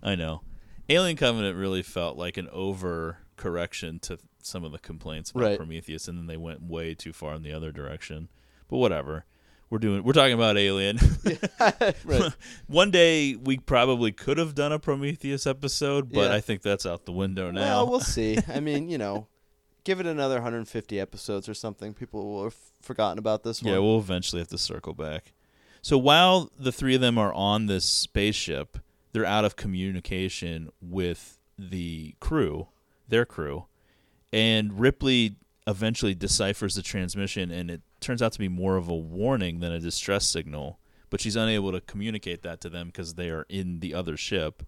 I know. Alien Covenant really felt like an over correction to some of the complaints about Right. Prometheus and then they went way too far in the other direction. But whatever. We're doing we're talking about Alien. One day we probably could have done a Prometheus episode, but Yeah. I think that's out the window now. Well, we'll see. I mean, you know, give it another 150 episodes or something. People will have forgotten about this one. Yeah, we'll eventually have to circle back. So while the three of them are on this spaceship, they're out of communication with the crew, their crew, and Ripley eventually deciphers the transmission, and it turns out to be more of a warning than a distress signal. But she's unable to communicate that to them because they are in the other ship.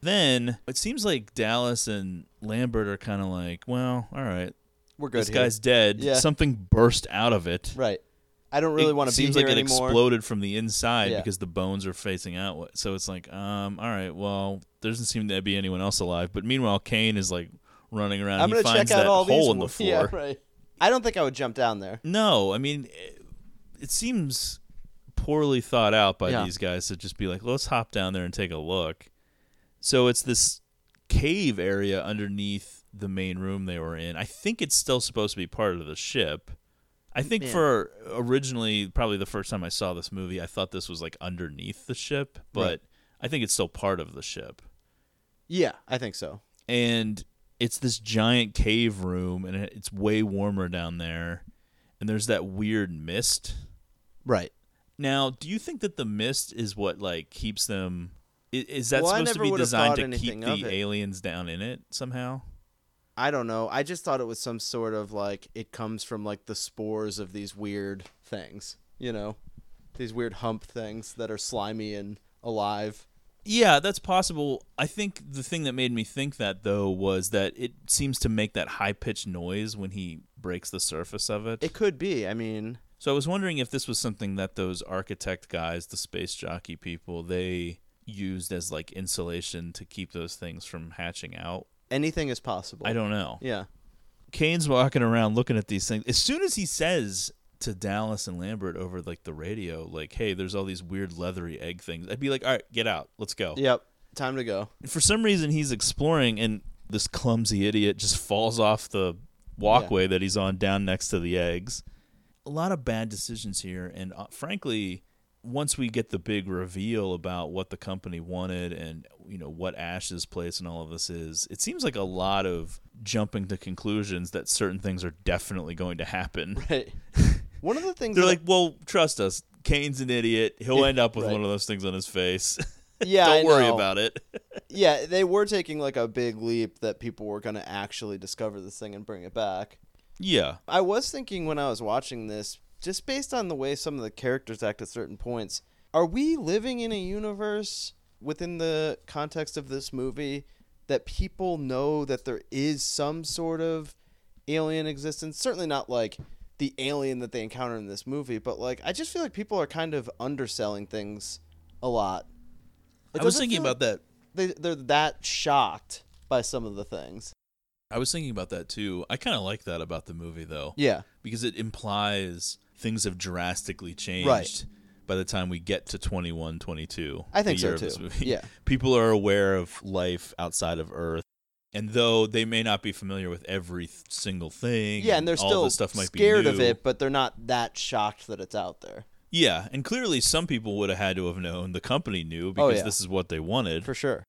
Then it seems like Dallas and Lambert are kind of like, well, all right, We're good this here. guy's dead. Yeah. Something burst out of it. Right. I don't really want to be seems here like it anymore. exploded from the inside Yeah. because the bones are facing out. So it's like, um, all right, well, there doesn't seem to be anyone else alive. But meanwhile, Kane is like running around. I'm he finds check out that all hole these. in the floor. Yeah, right. I don't think I would jump down there. No, I mean, it, it seems poorly thought out by Yeah. these guys to just be like, let's hop down there and take a look. So it's this cave area underneath the main room they were in. I think it's still supposed to be part of the ship. I think for originally, probably the first time I saw this movie, I thought this was like underneath the ship, but Right. I think it's still part of the ship Yeah, I think so. and it's this giant cave room and it's way warmer down there and there's that weird mist Right. now do you think that the mist is what like keeps them is that Well, supposed to be designed to keep the aliens down in it somehow I don't know. I just thought it was some sort of like it comes from like the spores of these weird things, you know, these weird hump things that are slimy and alive. yeah that's possible i think the thing that made me think that though was that it seems to make that high-pitched noise when he breaks the surface of it It could be. I mean, So I was wondering if this was something that those architect guys, the space jockey people, they used as like insulation to keep those things from hatching out. Anything is possible. I don't know. Yeah. Kane's walking around looking at these things. As soon as he says to Dallas and Lambert over like the radio, like, "Hey, there's all these weird leathery egg things," I'd be like, "All right, get out, let's go." Yep. Time to go. For some reason, he's exploring, and this clumsy idiot just falls off the walkway that he's on down next to the eggs. A lot of bad decisions here, and uh, frankly, once we get the big reveal about what the company wanted and you know what Ash's place and all of this is, it seems like a lot of jumping to conclusions that certain things are definitely going to happen. Right. One of the things They're like, "Well, trust us. Kane's an idiot. He'll end up with right. one of those things on his face. Yeah, don't I worry know. about it." yeah, they were taking like a big leap that people were going to actually discover this thing and bring it back. Yeah. I was thinking when I was watching this, just based on the way some of the characters act at certain points, are we living in a universe within the context of this movie that people know that there is some sort of alien existence? Certainly not like the alien that they encounter in this movie, but like I just feel like people are kind of underselling things a lot. It I was thinking about that. They they're that shocked by some of the things. I was thinking about that too. I kind of like that about the movie though. Yeah. Because it implies things have drastically changed Right. by the time we get to 21, 22. I think so, year of this too. Yeah. People are aware of life outside of Earth. And though they may not be familiar with every th- single thing, Yeah, and they're still this stuff might scared be of it, but they're not that shocked that it's out there. Yeah, and clearly some people would have had to have known. The company knew because Oh, yeah. this is what they wanted. For sure.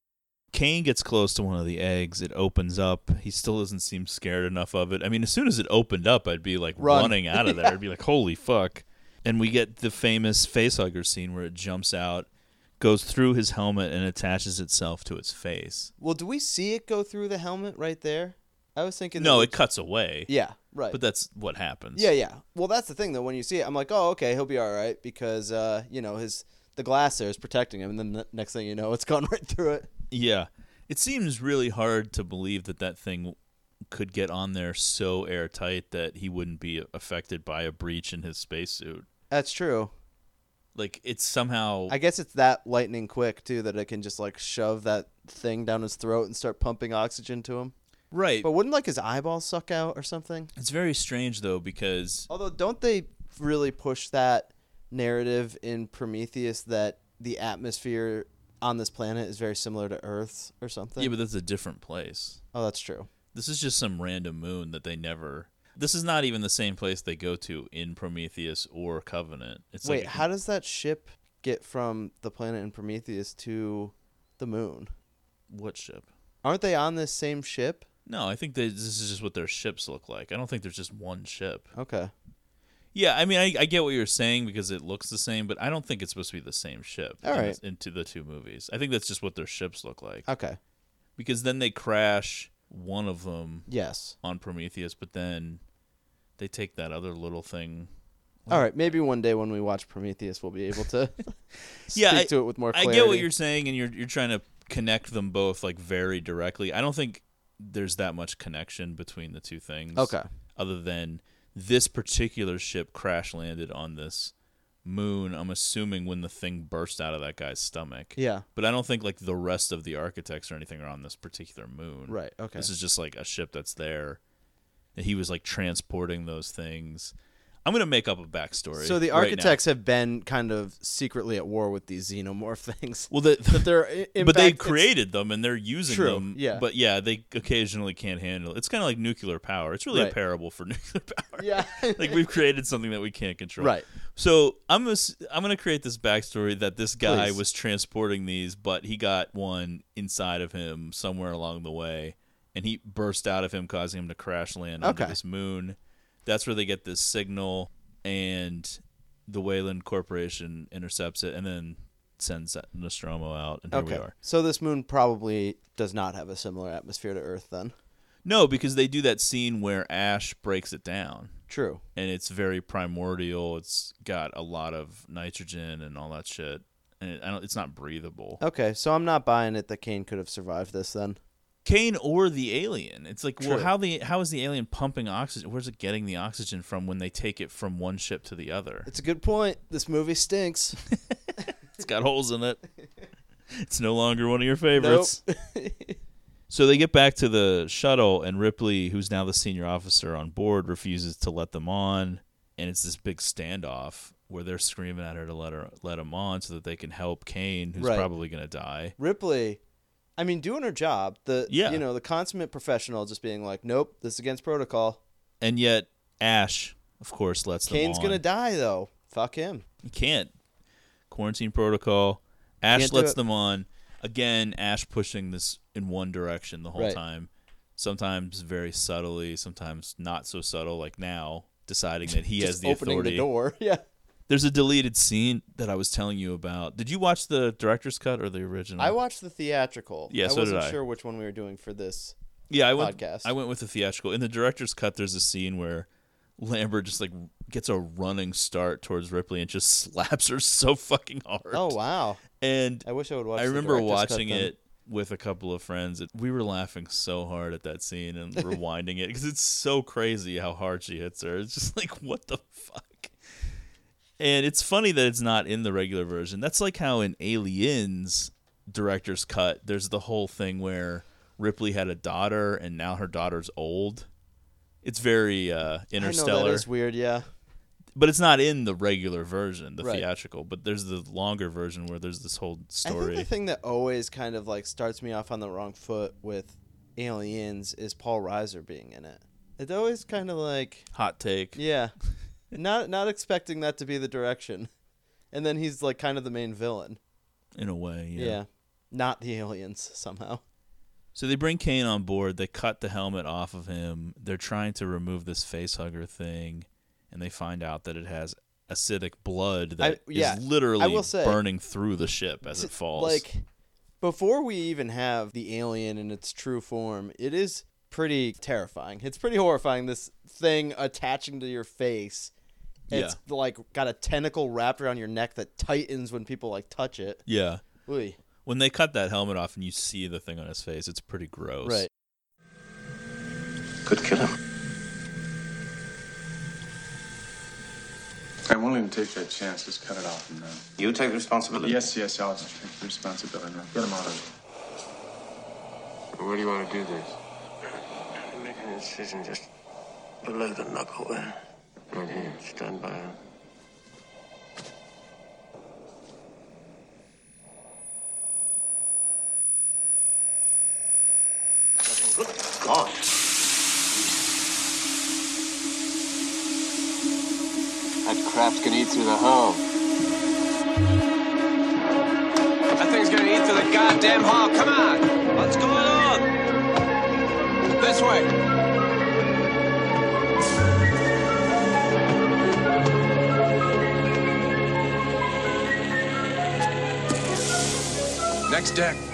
Kane gets close to one of the eggs. It opens up. He still doesn't seem scared enough of it. I mean, as soon as it opened up, I'd be like Run. running out of there. I'd be like, "Holy fuck!" And we get the famous facehugger scene where it jumps out, goes through his helmet, and attaches itself to its face. Well, do we see it go through the helmet right there? I was thinking. No, it cuts away. Yeah, right. But that's what happens. Yeah, yeah. Well, that's the thing though. When you see it, I'm like, oh, okay, he'll be all right because uh, you know his the glass there is protecting him, and then the next thing you know, it's gone right through it. Yeah. It seems really hard to believe that that thing could get on there so airtight that he wouldn't be affected by a breach in his spacesuit. That's true. Like it's somehow I guess it's that lightning quick too that it can just like shove that thing down his throat and start pumping oxygen to him. right. But wouldn't like his eyeballs suck out or something? It's very strange though because Although, don't they really push that narrative in Prometheus that the atmosphere on this planet is very similar to Earth's or something? yeah, but that's a different place. oh, that's true. This is just some random moon that they never. This is not even the same place they go to in Prometheus or Covenant. It's Wait, like, how does that ship get from the planet in Prometheus to the moon? what ship? Aren't they on this same ship? No, I think they, this is just what their ships look like. I don't think there's just one ship. Okay. Yeah, I mean, I, I get what you're saying because it looks the same, but I don't think it's supposed to be the same ship. All in into the two movies, I think that's just what their ships look like. Okay. Because then they crash one of them Yes. on Prometheus, but then they take that other little thing. All right. Maybe one day when we watch Prometheus, we'll be able to speak Yeah, I- to it with more I get what you're saying, and you're you're trying to connect them both like very directly. I don't think there's that much connection between the two things. Okay. Other than this particular ship crash landed on this moon. I'm assuming when the thing burst out of that guy's stomach. Yeah. But I don't think like the rest of the architects or anything are on this particular moon. Right. Okay. This is just like a ship that's there. And he was like transporting those things. I'm gonna make up a backstory. So the right architects have been kind of secretly at war with these xenomorph things. Well, the, that they're in but they fact, created them and they're using True, them. yeah. But yeah, they occasionally can't handle it. It's kind of like nuclear power. It's really a parable for nuclear power. Yeah. like we've created something that we can't control. Right. So I'm gonna, I'm gonna create this backstory that this guy Please. was transporting these, but he got one inside of him somewhere along the way, and he burst out of him, causing him to crash land onto Okay. this moon. That's where they get this signal, and the Weyland Corporation intercepts it, and then sends Nostromo out, and here Okay. we are. So this moon probably does not have a similar atmosphere to Earth then. No, because they do that scene where Ash breaks it down. True. and it's very primordial. It's got a lot of nitrogen and all that shit, and it, I don't, it's not breathable. Okay, so I'm not buying it that Kane could have survived this then. Kane or the alien. It's like, well, True. how the how is the alien pumping oxygen? Where's it getting the oxygen from when they take it from one ship to the other? It's a good point. This movie stinks. It's got holes in it. It's no longer one of your favorites. nope. So they get back to the shuttle, and Ripley, who's now the senior officer on board, refuses to let them on, and it's this big standoff where they're screaming at her to let her let him on so that they can help Kane, who's Right. probably gonna die. Ripley, I mean, doing her job. The Yeah. you know the consummate professional, just being like, nope, this is against protocol. And yet Ash, of course, lets Kane's gonna die though. Fuck him. He can't. Quarantine protocol. Ash Can't lets them on. Again, Ash pushing this in one direction the whole Right. time. Sometimes very subtly, sometimes not so subtle, like now, deciding that he has the opening authority. the door. Yeah. There's a deleted scene that I was telling you about. Did you watch the director's cut or the original? I watched the theatrical. Yeah, I so did wasn't I. sure which one we were doing for this. yeah, I went. podcast. I went with the theatrical. In the director's cut, there's a scene where Lambert just like gets a running start towards Ripley and just slaps her so fucking hard. Oh wow! And I wish I would watch. I remember watching it with a couple of friends. We were laughing so hard at that scene and rewinding it because it's so crazy how hard she hits her. It's just like, what the fuck? And it's funny that it's not in the regular version. That's like how in Aliens director's cut, there's the whole thing where Ripley had a daughter and now her daughter's old. It's very uh, I know interstellar that is weird. Yeah. but it's not in the regular version, the Right. theatrical. But there's the longer version where there's this whole story. I think the thing that always kind of like starts me off on the wrong foot with Aliens is Paul Reiser being in it. It's always kind of like Hot take. yeah, not not expecting that to be the direction, and then he's like kind of the main villain. In a way, Yeah, yeah. not the aliens somehow. So they bring Kane on board. They cut the helmet off of him. They're trying to remove this face hugger thing, and they find out that it has acidic blood that I- is literally say- burning through the ship as it falls. Like before we even have the alien in its true form, it is pretty terrifying. It's pretty horrifying. This thing attaching to your face. It's like got a tentacle wrapped around your neck that tightens when people like touch it. yeah, Ooh. when they cut that helmet off and you see the thing on his face, it's pretty gross. Right. Could kill him. I'm willing to take that chance. Just cut it off and now. You take responsibility. Yes, yes, I'll take the responsibility now. Get him out of here. Where do you want to do this? I'm making a decision just below the knuckle there. Right here. Stand by. Good God. That craft can eat through the hull. That thing's gonna eat through the goddamn hull. Come on! Next deck.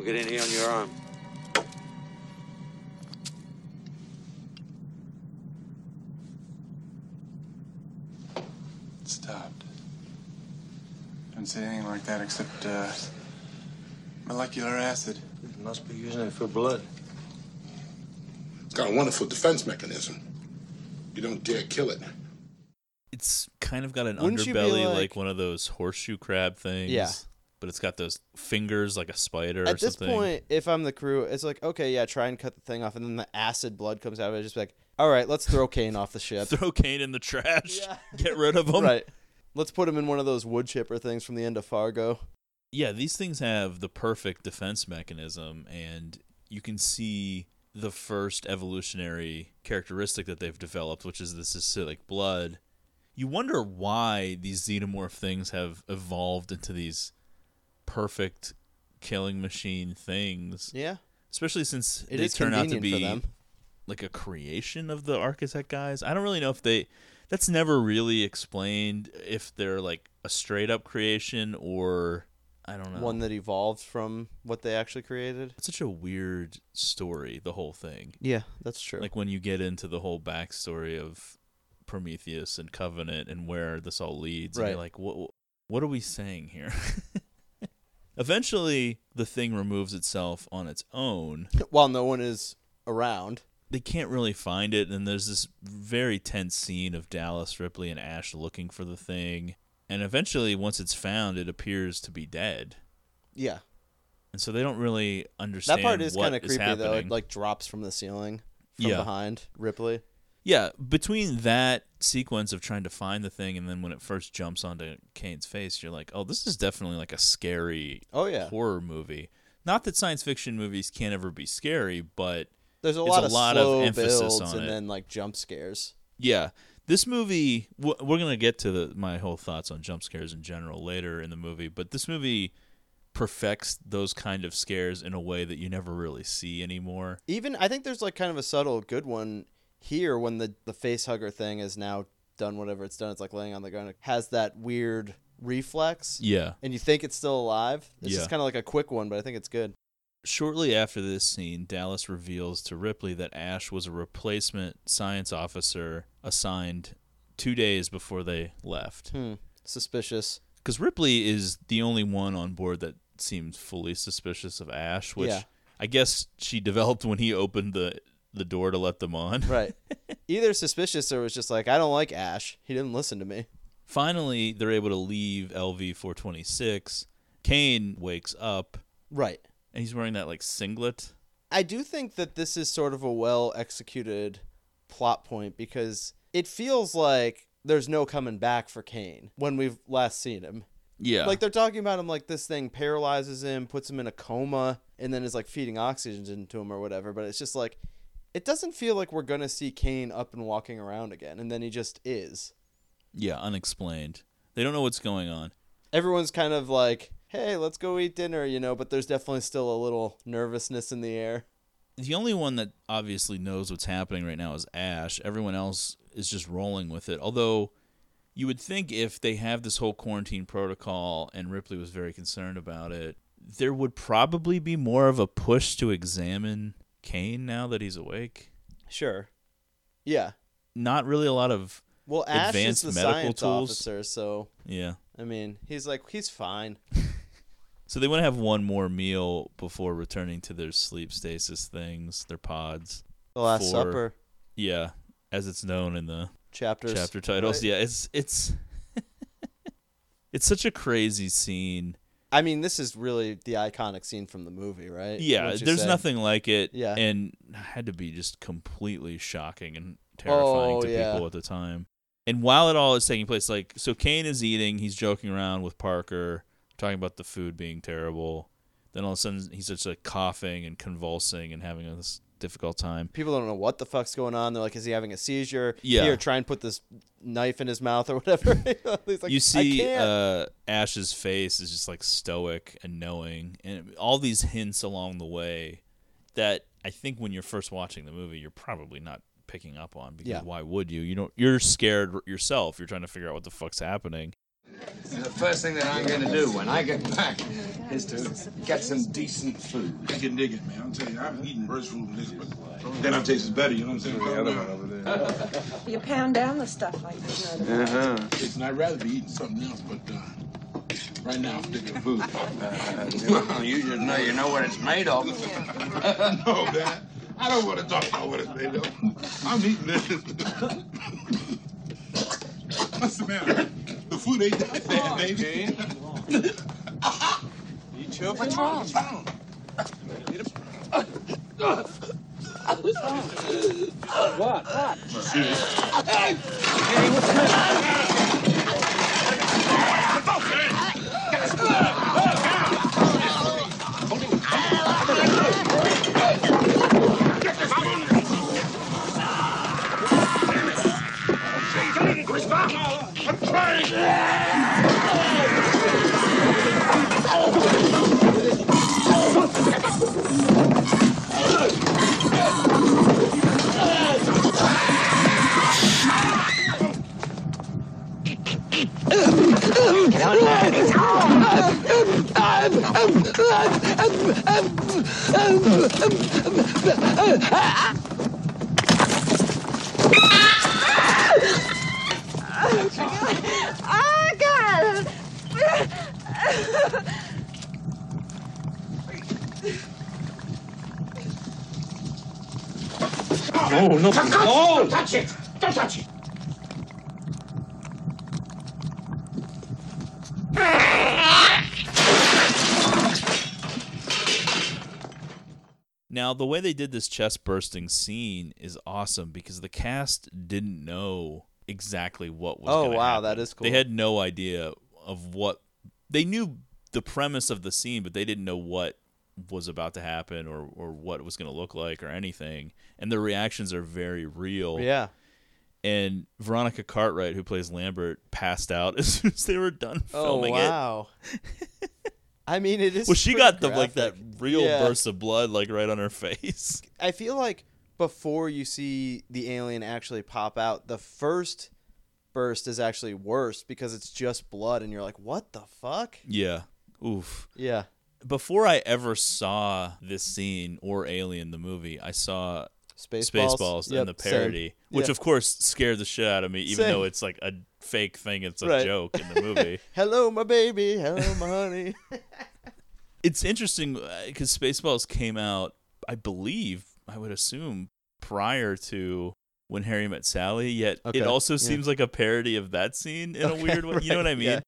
Don't get any on your arm. It stopped. Don't say anything like that except, uh, molecular acid. It Must be using it for blood. It's got a wonderful defense mechanism. You don't dare kill it. It's kind of got an Wouldn't you be underbelly like, like- one of those horseshoe crab things. Yeah. But it's got those fingers like a spider or At this something. point, if I'm the crew, it's like, okay, yeah, try and cut the thing off, and then the acid blood comes out of it. Just be like, all right, let's throw Kane off the ship. Throw Kane in the trash. Get rid of him. right. Let's put him in one of those wood chipper things from the end of Fargo. Yeah, these things have the perfect defense mechanism, and you can see the first evolutionary characteristic that they've developed, which is this acidic blood. You wonder why these xenomorph things have evolved into these perfect killing machine things. Yeah. Especially since It they turn out to be like a creation of the architect guys. I don't really know if they that's never really explained if they're like a straight up creation or I don't know. One that evolved from what they actually created. It's such a weird story, the whole thing. Yeah, that's true. Like when you get into the whole backstory of Prometheus and Covenant and where this all leads, and Right. you're like, what? What are we saying here? Eventually, the thing removes itself on its own. While no one is around. They can't really find it, and there's this very tense scene of Dallas, Ripley, and Ash looking for the thing. And eventually, once it's found, it appears to be dead. Yeah. And so they don't really understand That part is kind of creepy though. It like drops from the ceiling from Yeah. behind Ripley. Yeah, between that sequence of trying to find the thing and then when it first jumps onto Kane's face, you're like, "Oh, this is definitely like a scary Oh, yeah. horror movie." Not that science fiction movies can't ever be scary, but There's a lot a of lot slow of emphasis builds on and it. then like jump scares. Yeah, this movie. w- We're gonna get to the, my whole thoughts on jump scares in general later in the movie, but this movie perfects those kind of scares in a way that you never really see anymore. Even I think there's like kind of a subtle good one here when the the face hugger thing is now done whatever it's done. It's like laying on the ground. It has that weird reflex. Yeah. And you think it's still alive. It's Yeah. just kind of like a quick one, but I think it's good. Shortly after this scene, Dallas reveals to Ripley that Ash was a replacement science officer assigned two days before they left. Hmm. Suspicious. Because Ripley is the only one on board that seems fully suspicious of Ash, which Yeah. I guess she developed when he opened the the door to let them on. Right. Either suspicious or was just like, I don't like Ash. He didn't listen to me. Finally, they're able to leave LV 426. Kane wakes up. Right. And he's wearing that like singlet. I do think that this is sort of a well executed plot point because it feels like there's no coming back for Kane when we've last seen him. Yeah. Like they're talking about him like this thing paralyzes him, puts him in a coma, and then is like feeding oxygen into him or whatever. But it's just like it doesn't feel like we're gonna see Kane up and walking around again, and then he just is. Yeah, unexplained. They don't know what's going on. Everyone's kind of like, "Hey, let's go eat dinner," you know. But there's definitely still a little nervousness in the air. The only one that obviously knows what's happening right now is Ash. Everyone else is just rolling with it. Although you would think if they have this whole quarantine protocol and Ripley was very concerned about it, there would probably be more of a push to examine Kane now that he's awake. Sure. Yeah. Not really a lot of Well, Ash advanced is the medical science tools. officer, so Yeah. I mean, he's like he's fine. So they want to have one more meal before returning to their sleep stasis things, their pods. The Last for- Supper. Yeah, as it's known in the Chapters, chapter titles. right? Yeah, it's it's it's such a crazy scene. I mean, this is really the iconic scene from the movie, right? Yeah, there's say? nothing like it. Yeah. and had to be just completely shocking and terrifying Oh, to yeah. people at the time. And while it all is taking place, like so, Kane is eating. He's joking around with Parker, talking about the food being terrible. Then all of a sudden, he's just like coughing and convulsing and having this difficult time. People don't know what the fuck's going on. They're like, is he having a seizure? Yeah. Here, try and put this knife in his mouth or whatever. Like, you "I see can't." uh, Ash's face is just like stoic and knowing, and all these hints along the way that I think when you're first watching the movie, you're probably not picking up on because Yeah. why would you? You don't. You're scared yourself. You're trying to figure out what the fuck's happening. The first thing that I'm going to do when I get back is to get some decent food. I can dig it, man. I'm telling you, I've eaten worse food than this, but then I taste it better. You know what I'm saying? The other one over there. You pound down the stuff like there's no tomorrow. Uh-huh. Listen, I'd rather be eating something else, but uh, right now I'm sticking to food. Well, you just know you know what it's made of. no, man. I don't want to talk about what it's made of. I'm eating this. What's the matter? The food ain't that bad, baby. Eat your What's wrong? What's wrong? What? What? I'm trying. Oh, God! Oh, no, no, Oh, Don't touch it. Don't touch it. Now, the way they did this chest bursting scene is awesome because the cast didn't know exactly what was. Oh, wow, happen. that is cool. They had no idea of what they knew the premise of the scene, but they didn't know what was about to happen or or what it was going to look like or anything. And their reactions are very real. Yeah. And Veronica Cartwright, who plays Lambert, passed out as soon as they were done filming Oh filming wow. I mean, it is. Well, she got the like that real Yeah. burst of blood like right on her face. I feel like before you see the alien actually pop out, the first burst is actually worse because it's just blood, and you're like, "What the fuck?" Yeah. Oof. Yeah. before I ever saw this scene or Alien the movie, I saw Spaceballs? Spaceballs Yep, and the same. parody, which Yeah. of course scared the shit out of me, even Same. though it's like a fake thing. It's a Right. joke in the movie. Hello, my baby. Hello, my honey. it's interesting uh, because Spaceballs came out, I believe, I would assume, prior to when Harry met Sally. Yet Okay, it also yeah. seems like a parody of that scene in Okay, a weird way. You know what I mean? yeah.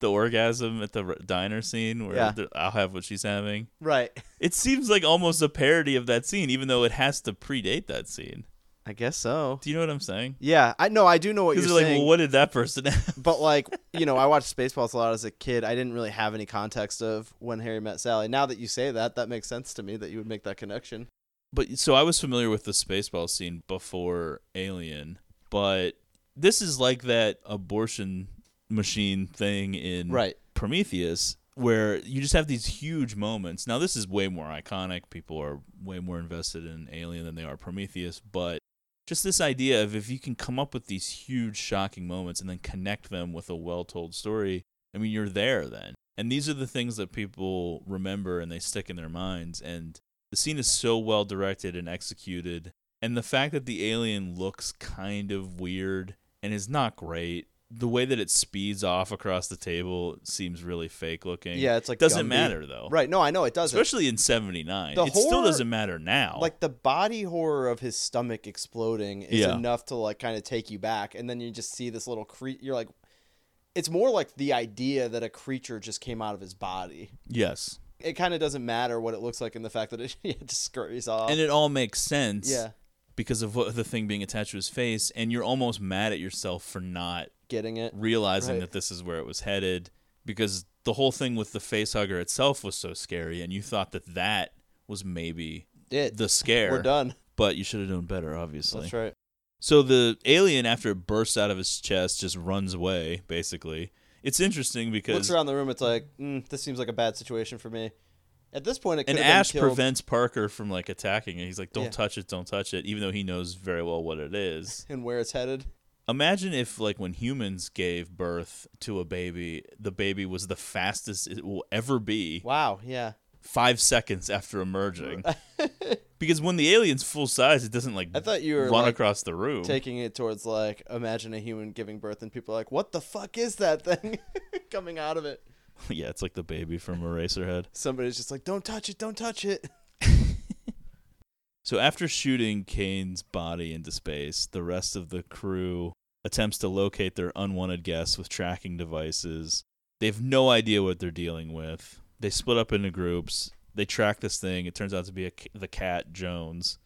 The orgasm at the r- diner scene where Yeah. I'll have what she's having. right. It seems like almost a parody of that scene, even though it has to predate that scene. I guess so. Do you know what I'm saying? Yeah, I know. I do know what you're like, saying. well, what did that person have? but like you know, I watched Spaceballs a lot as a kid. I didn't really have any context of when Harry met Sally. Now that you say that, that makes sense to me that you would make that connection. But so I was familiar with the Spaceball scene before Alien, but this is like that abortion machine thing in Right. Prometheus where you just have these huge moments. Now this is way more iconic. People are way more invested in Alien than they are Prometheus, but just this idea of if you can come up with these huge shocking moments and then connect them with a well-told story, I mean you're there then. And these are the things that people remember and they stick in their minds and the scene is so well directed and executed and the fact that the alien looks kind of weird and is not great the way that it speeds off across the table seems really fake looking Yeah, it's like doesn't Gumby. matter though Right? No, I know it doesn't. especially in 79 The it still horror- doesn't matter now like the body horror of his stomach exploding is Yeah. enough to like kind of take you back, and then you just see this little cre You're like, it's more like the idea that a creature just came out of his body. yes It kind of doesn't matter what it looks like in the fact that it, just scurries off. and it all makes sense Yeah. because of what the thing being attached to his face and you're almost mad at yourself for not getting it, realizing Right. that this is where it was headed because the whole thing with the face hugger itself was so scary and you thought that that was maybe It. the scare We're done. but you should have done better obviously That's right. so the alien after it bursts out of his chest just runs away basically it's interesting because Looks around the room. It's like, mm, this seems like a bad situation for me. At this point, it and ash prevents parker from like attacking it he's like don't Yeah. touch it don't touch it even though he knows very well what it is and where it's headed. Imagine if, like, when humans gave birth to a baby, the baby was the fastest it will ever be. Wow. Yeah. Five seconds after emerging. because when the alien's full size, it doesn't, like, I thought you were run like, across the room. taking it towards like imagine a human giving birth and people are like, what the fuck is that thing coming out of it? yeah, it's like the baby from Eraserhead. Somebody's just like, don't touch it, don't touch it. So after shooting Kane's body into space, the rest of the crew attempts to locate their unwanted guests with tracking devices. They have no idea what they're dealing with. They split up into groups. They track this thing. It turns out to be a, the cat Jones.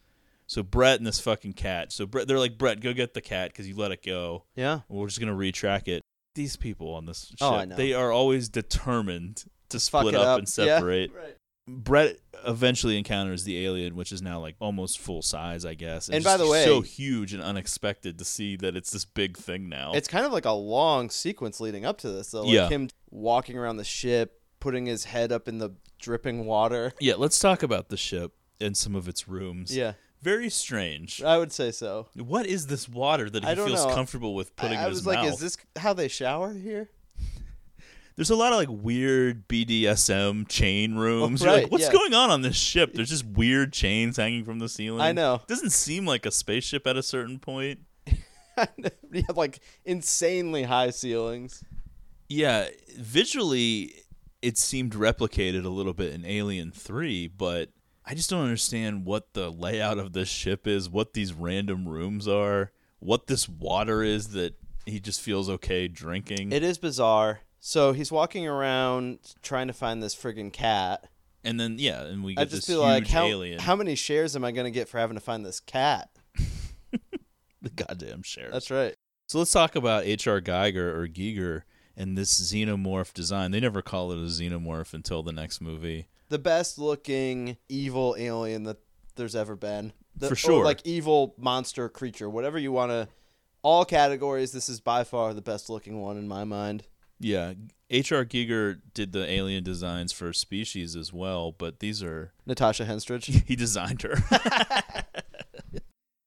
So Brett and this fucking cat. So Brett, they're like, Brett, go get the cat because you let it go. Yeah. We're just gonna retrack it. These people on this oh, ship, Oh, they are always determined to Fuck split it up, up. and Yeah, separate. right. Brett eventually encounters the alien, which is now like almost full size, I guess. And It's by the way- so huge and unexpected to see that it's this big thing now. It's kind of like a long sequence leading up to this, though. Like Yeah. him walking around the ship, putting his head up in the dripping water. yeah, let's talk about the ship and some of its rooms. Yeah. very strange. I would say so. What is this water that he don't feels know. comfortable with putting I, in I his was like, mouth? is this how they shower here? There's a lot of like weird BDSM chain oh, rooms. You're right, like, what's yeah. going on on this ship? There's just weird chains hanging from the ceiling. I know. It doesn't seem like a spaceship at a certain point. you have like insanely high ceilings. Yeah, visually, it seemed replicated a little bit in Alien 3, but I just don't understand what the layout of this ship is, what these random rooms are, what this water is that he just feels okay drinking. It is bizarre. So he's walking around trying to find this friggin' cat. and then, yeah, and we I get just this feel huge like how alien. how many shares am I gonna get for having to find this cat? the goddamn shares. That's right. So let's talk about H.R. Geiger or Giger and this xenomorph design. They never call it a xenomorph until the next movie. The best looking evil alien that there's ever been. The, For or, sure. like evil monster creature, whatever you want to. All categories, this is by far the best looking one in my mind. Yeah, H.R. Giger did the alien designs for Species as well, but these are Natasha Henstridge. he designed her.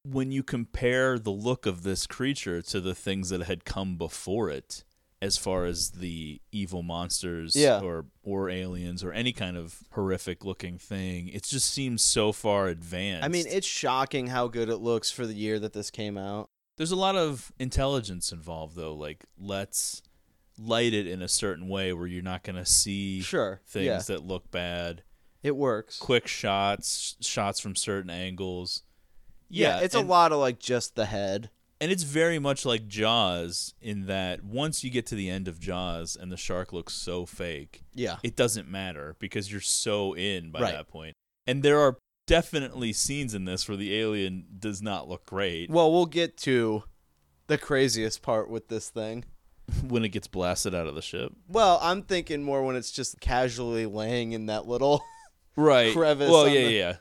when you compare the look of this creature to the things that had come before it, as far as the evil monsters Yeah. or or aliens or any kind of horrific looking thing. It just seems so far advanced. I mean, it's shocking how good it looks for the year that this came out. There's a lot of intelligence involved though. Like let's light it in a certain way where you're not going to see Sure, things yeah. that look bad. It works. Quick shots, shots from certain angles. Yeah, it's a lot of like just the head. And it's very much like Jaws in that once you get to the end of Jaws and the shark looks so fake, Yeah. it doesn't matter because you're so in by Right. that point. And there are definitely scenes in this where the alien does not look great Well, we'll get to the craziest part with this thing. when it gets blasted out of the ship. Well, I'm thinking more when it's just casually laying in that little Right. crevice. Well, yeah, the- yeah.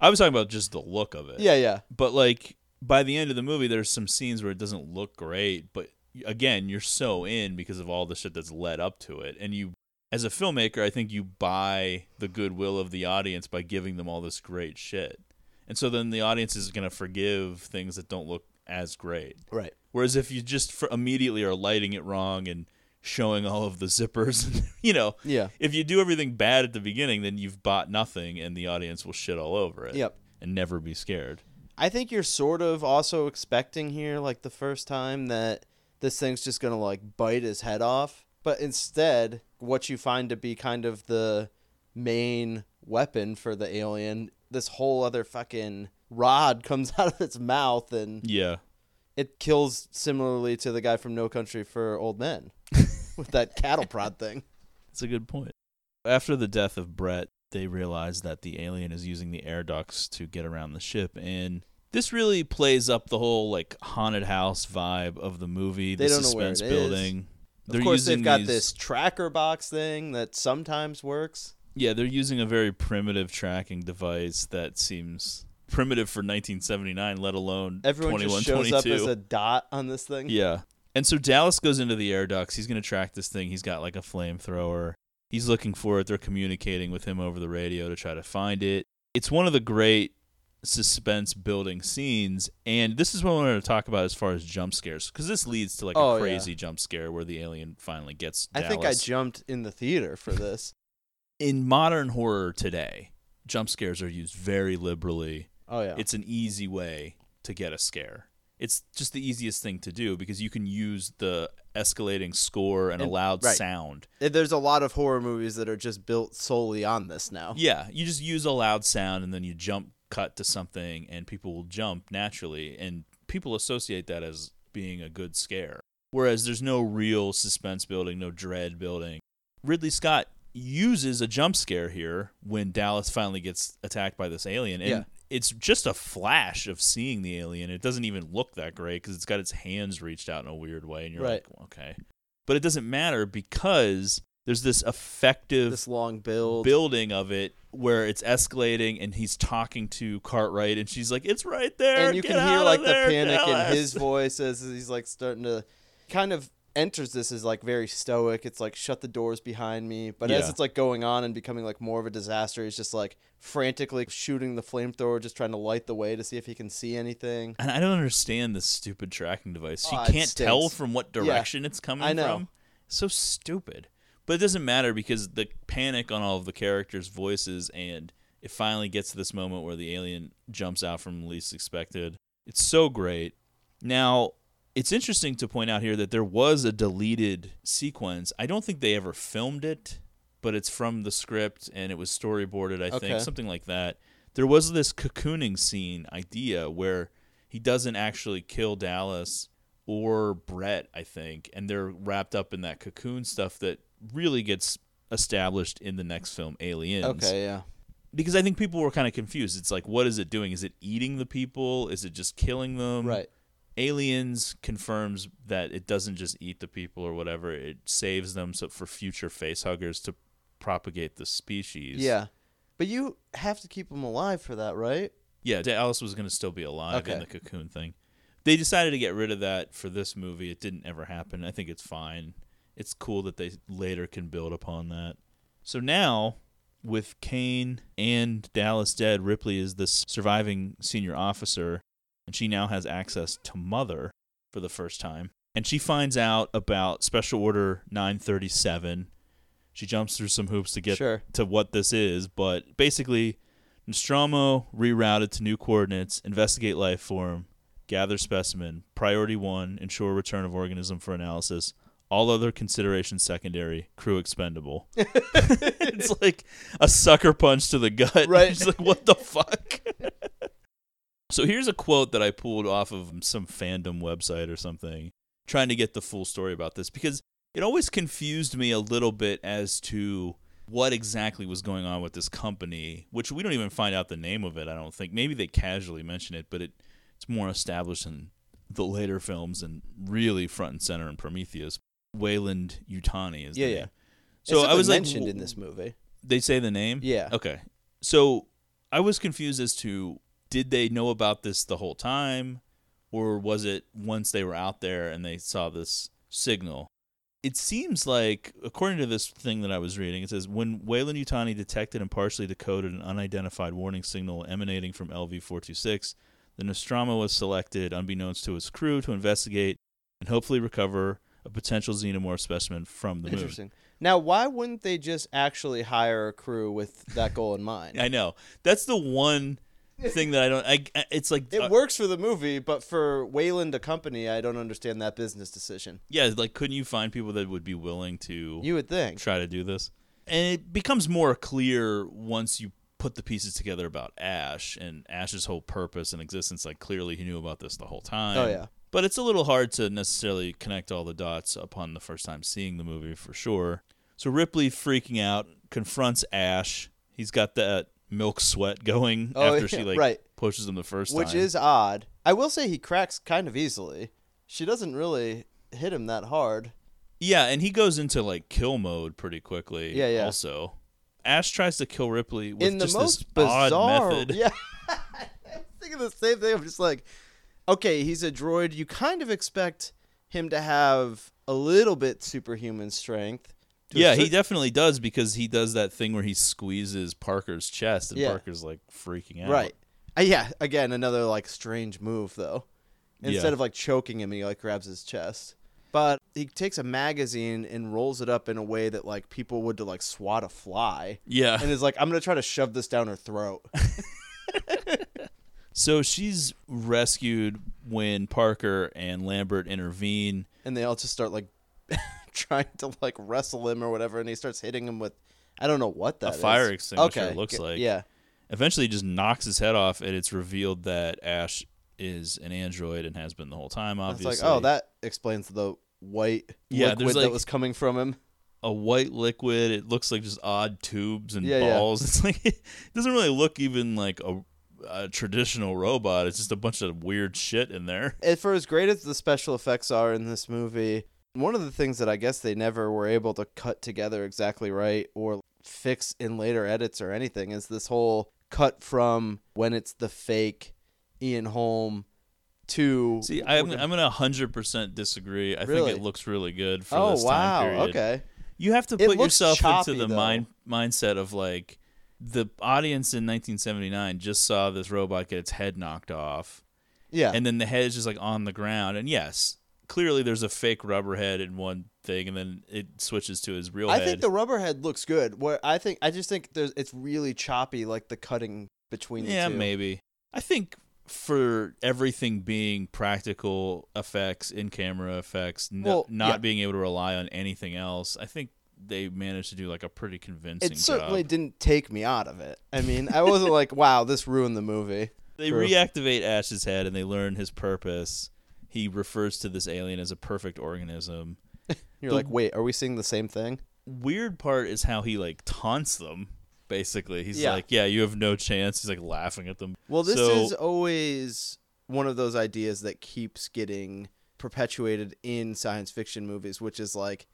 I was talking about just the look of it. Yeah, yeah. But like by the end of the movie, there's some scenes where it doesn't look great, but again, you're so in because of all the shit that's led up to it, and you, as a filmmaker, I think you buy the goodwill of the audience by giving them all this great shit, and so then the audience is gonna forgive things that don't look as great. Right. Whereas if you just immediately are lighting it wrong and showing all of the zippers, and, you know, Yeah. if you do everything bad at the beginning, then you've bought nothing, and the audience will shit all over it. Yep. And never be scared. I think you're sort of also expecting here, like the first time, that this thing's just gonna like bite his head off. But instead, what you find to be kind of the main weapon for the alien, this whole other fucking rod comes out of its mouth and Yeah. it kills similarly to the guy from No Country for Old Men with that cattle prod thing. That's a good point. After the death of Brett, they realize that the alien is using the air ducts to get around the ship, and this really plays up the whole like haunted house vibe of the movie. They the don't know where suspense it is. building. Of course, they've got these- this tracker box thing that sometimes works. Yeah, they're using a very primitive tracking device that seems primitive for 1979, let alone Everyone 21, just shows 22. up as a dot on this thing. Yeah. And so Dallas goes into the air ducts. He's going to track this thing. He's got like a flamethrower. He's looking for it. They're communicating with him over the radio to try to find it. It's one of the great suspense building scenes. And this is what I wanted to talk about as far as jump scares because this leads to like Oh, a yeah. crazy jump scare where the alien finally gets I think I jumped in the theater for this. in modern horror today, jump scares are used very liberally. Oh, yeah. It's an easy way to get a scare. It's just the easiest thing to do because you can use the escalating score and, a loud right. sound. There's a lot of horror movies that are just built solely on this now. Yeah, you just use a loud sound and then you jump cut to something and people will jump naturally and people associate that as being a good scare. Whereas there's no real suspense building, no dread building. Ridley Scott uses a jump scare here when Dallas finally gets attacked by this alien and Yeah. It's just a flash of seeing the alien. It doesn't even look that great cuz it's got its hands reached out in a weird way and you're Right. like, okay. But it doesn't matter because there's this effective This long build. building of it where it's escalating and he's talking to Cartwright and she's like, "It's right there." and you Get can hear like the panic Dallas." in his voice as he's like starting to kind of enters this as like very stoic. It's like shut the doors behind me. But as it's like going on and becoming like more of a disaster, he's just like frantically shooting the flamethrower, just trying to light the way to see if he can see anything. And I don't understand this stupid tracking device. She Oh, can't tell from what Yeah. direction it's coming I know. from. So stupid. But it doesn't matter because the panic on all of the characters' voices and it finally gets to this moment where the alien jumps out from least expected. It's so great. Now, it's interesting to point out here that there was a deleted sequence. I don't think they ever filmed it, but it's from the script and it was storyboarded, I Okay. think, something like that. There was this cocooning scene idea where he doesn't actually kill Dallas or Brett, I think, and they're wrapped up in that cocoon stuff that really gets established in the next film, Aliens Okay, yeah. because I think people were kind of confused. It's like, what is it doing? Is it eating the people? Is it just killing them? Right. Aliens confirms that it doesn't just eat the people or whatever. It saves them so for future facehuggers to propagate the species. Yeah. But you have to keep them alive for that, right? Yeah, Dallas was going to still be alive in the cocoon thing. They decided to get rid of that for this movie. It didn't ever happen. I think it's fine. It's cool that they later can build upon that. So now, with Kane and Dallas dead, Ripley is the surviving senior officer, and she now has access to Mother for the first time. and she finds out about Special Order 937. She jumps through some hoops to get Sure. to what this is, but basically, Nostromo rerouted to new coordinates, investigate life form, gather specimen, priority one, ensure return of organism for analysis. All other considerations secondary, crew expendable. it's like a sucker punch to the gut. Right. It's like, what the fuck? so here's a quote that I pulled off of some fandom website or something, trying to get the full story about this because it always confused me a little bit as to what exactly was going on with this company, which we don't even find out the name of it, I don't think. Maybe they casually mention it, but it it's more established in the later films and really front and center in Prometheus. Weyland Yutani is Yeah, yeah. name. It's So I was like, mentioned w- in this movie. They say the name? Yeah. Okay. So I was confused as to did they know about this the whole time or was it once they were out there and they saw this signal? It seems like, according to this thing that I was reading, it says when Weyland Yutani detected and partially decoded an unidentified warning signal emanating from LV 426, the Nostromo was selected, unbeknownst to his crew, to investigate and hopefully recover a potential xenomorph specimen from the moon. Interesting. Now, why wouldn't they just actually hire a crew with that goal in mind? I know. That's the one thing that I don't. I, it's like It uh, works for the movie, but for Weyland, a company, I don't understand that business decision. yeah, like couldn't you find people that would be willing to? You would think. try to do this, and it becomes more clear once you put the pieces together about Ash and Ash's whole purpose and existence. Like clearly he knew about this the whole time. Oh, yeah. But it's a little hard to necessarily connect all the dots upon the first time seeing the movie for sure. So Ripley freaking out confronts Ash. He's got that milk sweat going Oh, after she like right. pushes him the first Which time. Which is odd. I will say he cracks kind of easily. She doesn't really hit him that hard. Yeah, and he goes into like kill mode pretty quickly. Yeah, yeah. Also, Ash tries to kill Ripley with in the just most this odd bizarre. method. Yeah, I'm thinking the same thing. I'm just like, okay, he's a droid. You kind of expect him to have a little bit superhuman strength. Yeah, he definitely does because he does that thing where he squeezes Parker's chest and Yeah. Parker's like freaking out. right. Uh, yeah, again, another like strange move though. Instead Yeah. of like choking him, he like grabs his chest. But he takes a magazine and rolls it up in a way that like people would to like swat a fly. Yeah. and is like, I'm gonna try to shove this down her throat. So she's rescued when Parker and Lambert intervene. and they all just start like trying to like wrestle him or whatever, and he starts hitting him with I don't know what that a is. fire extinguisher Okay, looks like. Yeah, Eventually, he just knocks his head off, and it's revealed that Ash is an android and has been the whole time. it's Obviously, like oh that explains the white Yeah, liquid there's, that was coming from him. a white liquid. It looks like just odd tubes and Yeah, yeah. balls. It's like it doesn't really look even like a, a traditional robot. It's just a bunch of weird shit in there. And for as great as the special effects are in this movie, one of the things that I guess they never were able to cut together exactly right or fix in later edits or anything is this whole cut from when it's the fake Ian Holm to See, I'm I'm gonna hundred percent disagree. I Really? think it looks really good for Oh, this time wow, period. okay. You have to put yourself choppy, into the though. mind mindset of like the audience in 1979 just saw this robot get its head knocked off. Yeah. And then the head is just like on the ground. And yes, clearly there's a fake rubber head in one thing, and then it switches to his real I head. think the rubber head looks good. Where I think I just think there's it's really choppy, like the cutting between the yeah, two. maybe. I think for everything being practical effects, in camera effects, no, Well, not yeah. being able to rely on anything else, I think they managed to do like a pretty convincing It certainly job. didn't take me out of it. I mean, I wasn't like, wow, this ruined the movie. They For- reactivate Ash's head and they learn his purpose. He refers to this alien as a perfect organism. You're The like, wait, are we seeing the same thing? Weird part is how he like taunts them. Basically, he's Yeah. like, "Yeah, you have no chance." He's like laughing at them. Well, this So- is always one of those ideas that keeps getting perpetuated in science fiction movies, which is like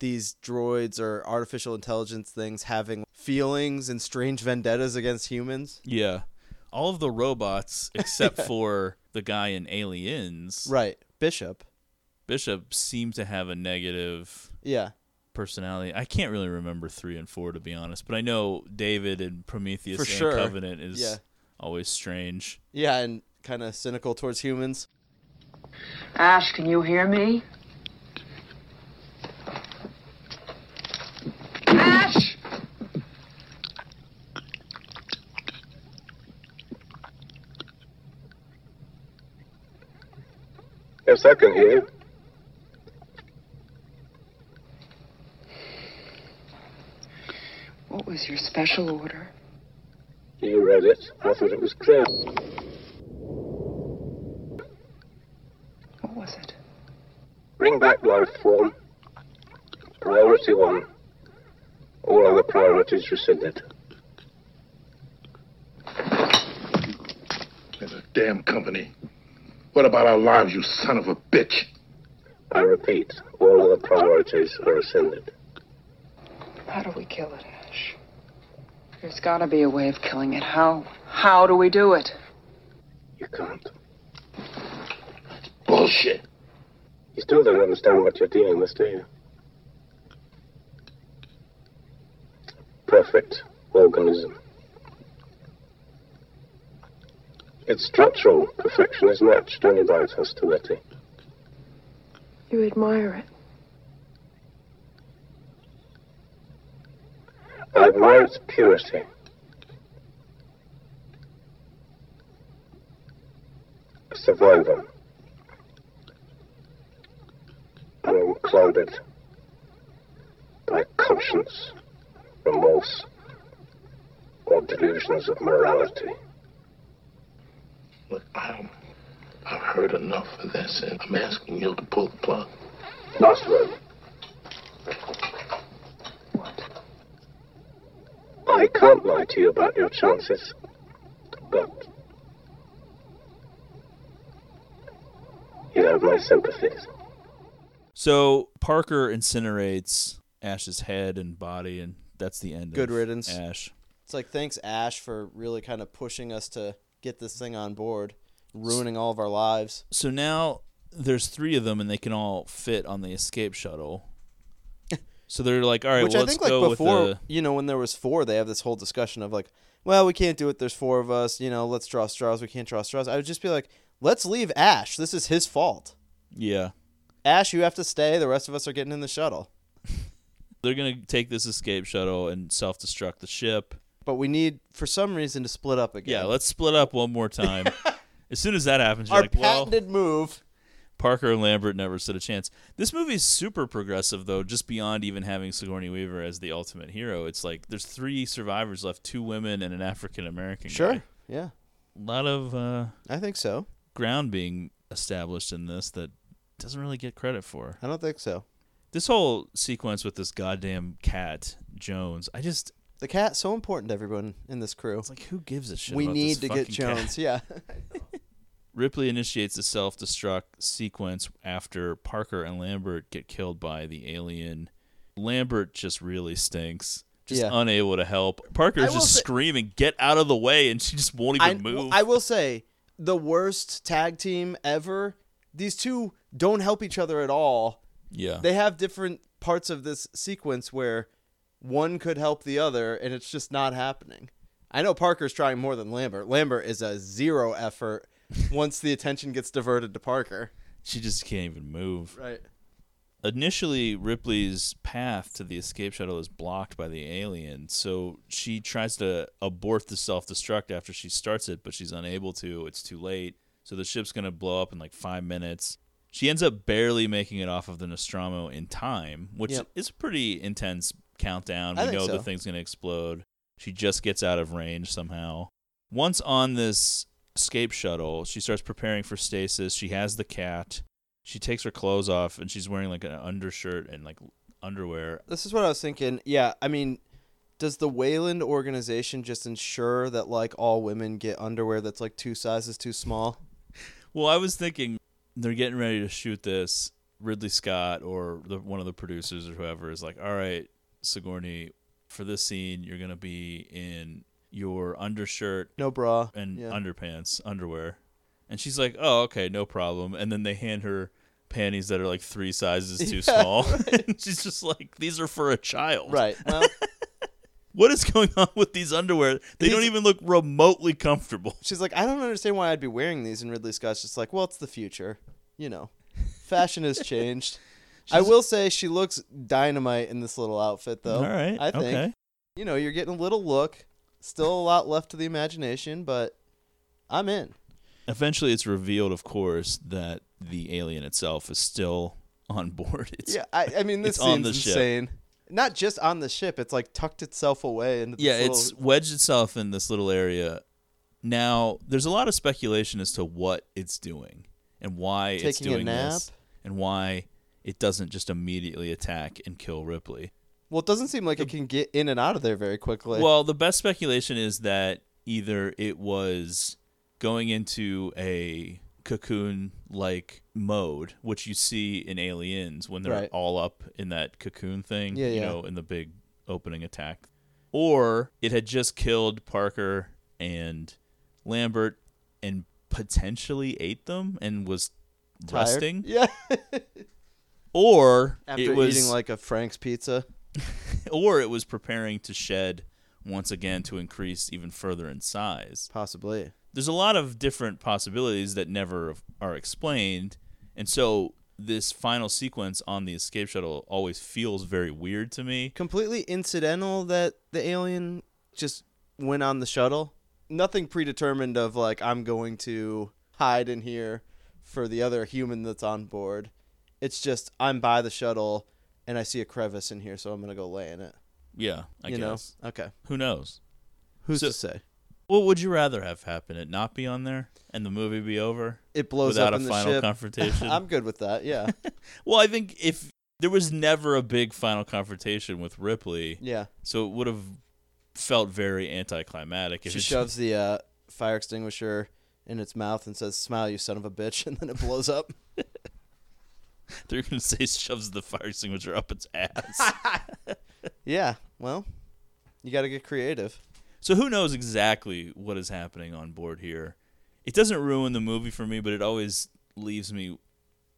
these droids or artificial intelligence things having feelings and strange vendettas against humans. Yeah. All of the robots, except for the guy in Aliens, Right. Bishop. Bishop, seem to have a negative Yeah. personality. I can't really remember three and four to be honest, but I know David and Prometheus For and sure. Covenant is Yeah. always strange. Yeah, and kind of cynical towards humans. Ash, can you hear me? Ash! Yes, I can hear you. What was your special order? You read it. I thought it was clear. What was it? Bring back life form. Priority one. All other priorities rescinded. There's a damn company. What about our lives, you son of a bitch? I repeat, all other priorities are rescinded. How do we kill it, Ash? There's gotta be a way of killing it. How? How do we do it? You can't. Bullshit. You still don't understand what you're dealing with, do you? Perfect organism. Its structural perfection is matched only by its hostility. You admire it. I admire its purity. A survivor. Unclouded by conscience, remorse, or delusions of morality. Look, I'm, I've heard enough of this, and I'm asking you to pull the plug. Not Last What? I can't lie to you about your chances, but you have my sympathies. So Parker incinerates Ash's head and body, and that's the end. Good of riddance. Ash. It's like thanks Ash for really kind of pushing us to get this thing on board, ruining all of our lives. So now there's three of them, and they can all fit on the escape shuttle. so they're like, all right, Which well, I let's think like go before, with the. you know, when there was four, they have this whole discussion of like, well, we can't do it. There's four of us. You know, let's draw straws. We can't draw straws. I would just be like, let's leave Ash. This is his fault. Yeah. Ash, you have to stay. The rest of us are getting in the shuttle. They're gonna take this escape shuttle and self-destruct the ship. But we need, for some reason, to split up again. Yeah, let's split up one more time. as soon as that happens, you're Our like, well, patented move. Parker and Lambert never stood a chance. This movie is super progressive, though, just beyond even having Sigourney Weaver as the ultimate hero. It's like there's three survivors left: two women and an African American. Sure. guy. Yeah. A lot of uh, I think so. ground being established in this that doesn't really get credit for. I don't think so. This whole sequence with this goddamn cat Jones, I just The cat so important to everyone in this crew. It's like who gives a shit? We about need this to get fucking cat? Jones. Yeah. Ripley initiates a self-destruct sequence after Parker and Lambert get killed by the alien. Lambert just really stinks. Just Yeah. unable to help. Parker's just say- screaming, "Get out of the way!" and she just won't I, even move. I will say the worst tag team ever. These two don't help each other at all. Yeah. They have different parts of this sequence where one could help the other and it's just not happening. I know Parker's trying more than Lambert. Lambert is a zero effort once the attention gets diverted to Parker. she just can't even move. Right. Initially, Ripley's path to the escape shuttle is blocked by the alien, so she tries to abort the self-destruct after she starts it, but she's unable to. It's too late. So the ship's going to blow up in like 5 minutes. She ends up barely making it off of the Nostromo in time, which Yep. is a pretty intense countdown. We know so. the thing's going to explode. She just gets out of range somehow. Once on this escape shuttle, she starts preparing for stasis. She has the cat. She takes her clothes off and she's wearing like an undershirt and like underwear. This is what I was thinking. Yeah, I mean, does the Weyland organization just ensure that like all women get underwear that's like two sizes too small? Well, I was thinking they're getting ready to shoot this. Ridley Scott or the, one of the producers or whoever is like, "All right, Sigourney, for this scene, you're gonna be in your undershirt, No bra, and yeah. underpants, underwear." And she's like, "Oh, okay, no problem." And then they hand her panties that are like three sizes too Yeah, small, and she's just like, "These are for a child." Right. Well, What is going on with these underwear? They don't even look remotely comfortable. she's like, I don't understand why I'd be wearing these, and Ridley Scott's just like, well, it's the future. you know, fashion has changed. I will say she looks dynamite in this little outfit, though. All right, I think. okay. You know, you're getting a little look. Still a lot left to the imagination, but I'm in. Eventually, it's revealed, of course, that the alien itself is still on board. It's, yeah, I, I mean, this it's on seems the ship. insane. Not just on the ship; it's like tucked itself away into. Yeah, little- it's wedged itself in this little area. Now, there's a lot of speculation as to what it's doing and why it's Taking a doing this, and why it doesn't just immediately attack and kill Ripley. Well, it doesn't seem like it can get in and out of there very quickly. Well, the best speculation is that either it was going into a cocoon like mode, which you see in Aliens when they're Right. all up in that cocoon thing, Yeah, you yeah. know, in the big opening attack. Or it had just killed Parker and Lambert and potentially ate them and was Tired? resting. Yeah. Or After it was eating like a Frank's pizza. or it was preparing to shed once again to increase even further in size. Possibly. There's a lot of different possibilities that never are explained, and so this final sequence on the escape shuttle always feels very weird to me. Completely incidental that the alien just went on the shuttle. Nothing predetermined of like I'm going to hide in here for the other human that's on board. It's just I'm by the shuttle and I see a crevice in here, so I'm gonna go lay in it. Yeah, I You know? guess. Okay. Who knows? Who's So- to say? What would you rather have happen? It not be on there and the movie be over? It blows without up a in the final ship. confrontation. I'm good with that. Yeah. well, I think if there was never a big final confrontation with Ripley, Yeah. so it would have felt very anticlimactic. If she shoves the uh, fire extinguisher in its mouth and says, "Smile, you son of a bitch," and then it blows up. They're gonna say shoves the fire extinguisher up its ass. yeah. Well, you got to get creative. so who knows exactly what is happening on board here? It doesn't ruin the movie for me, but it always leaves me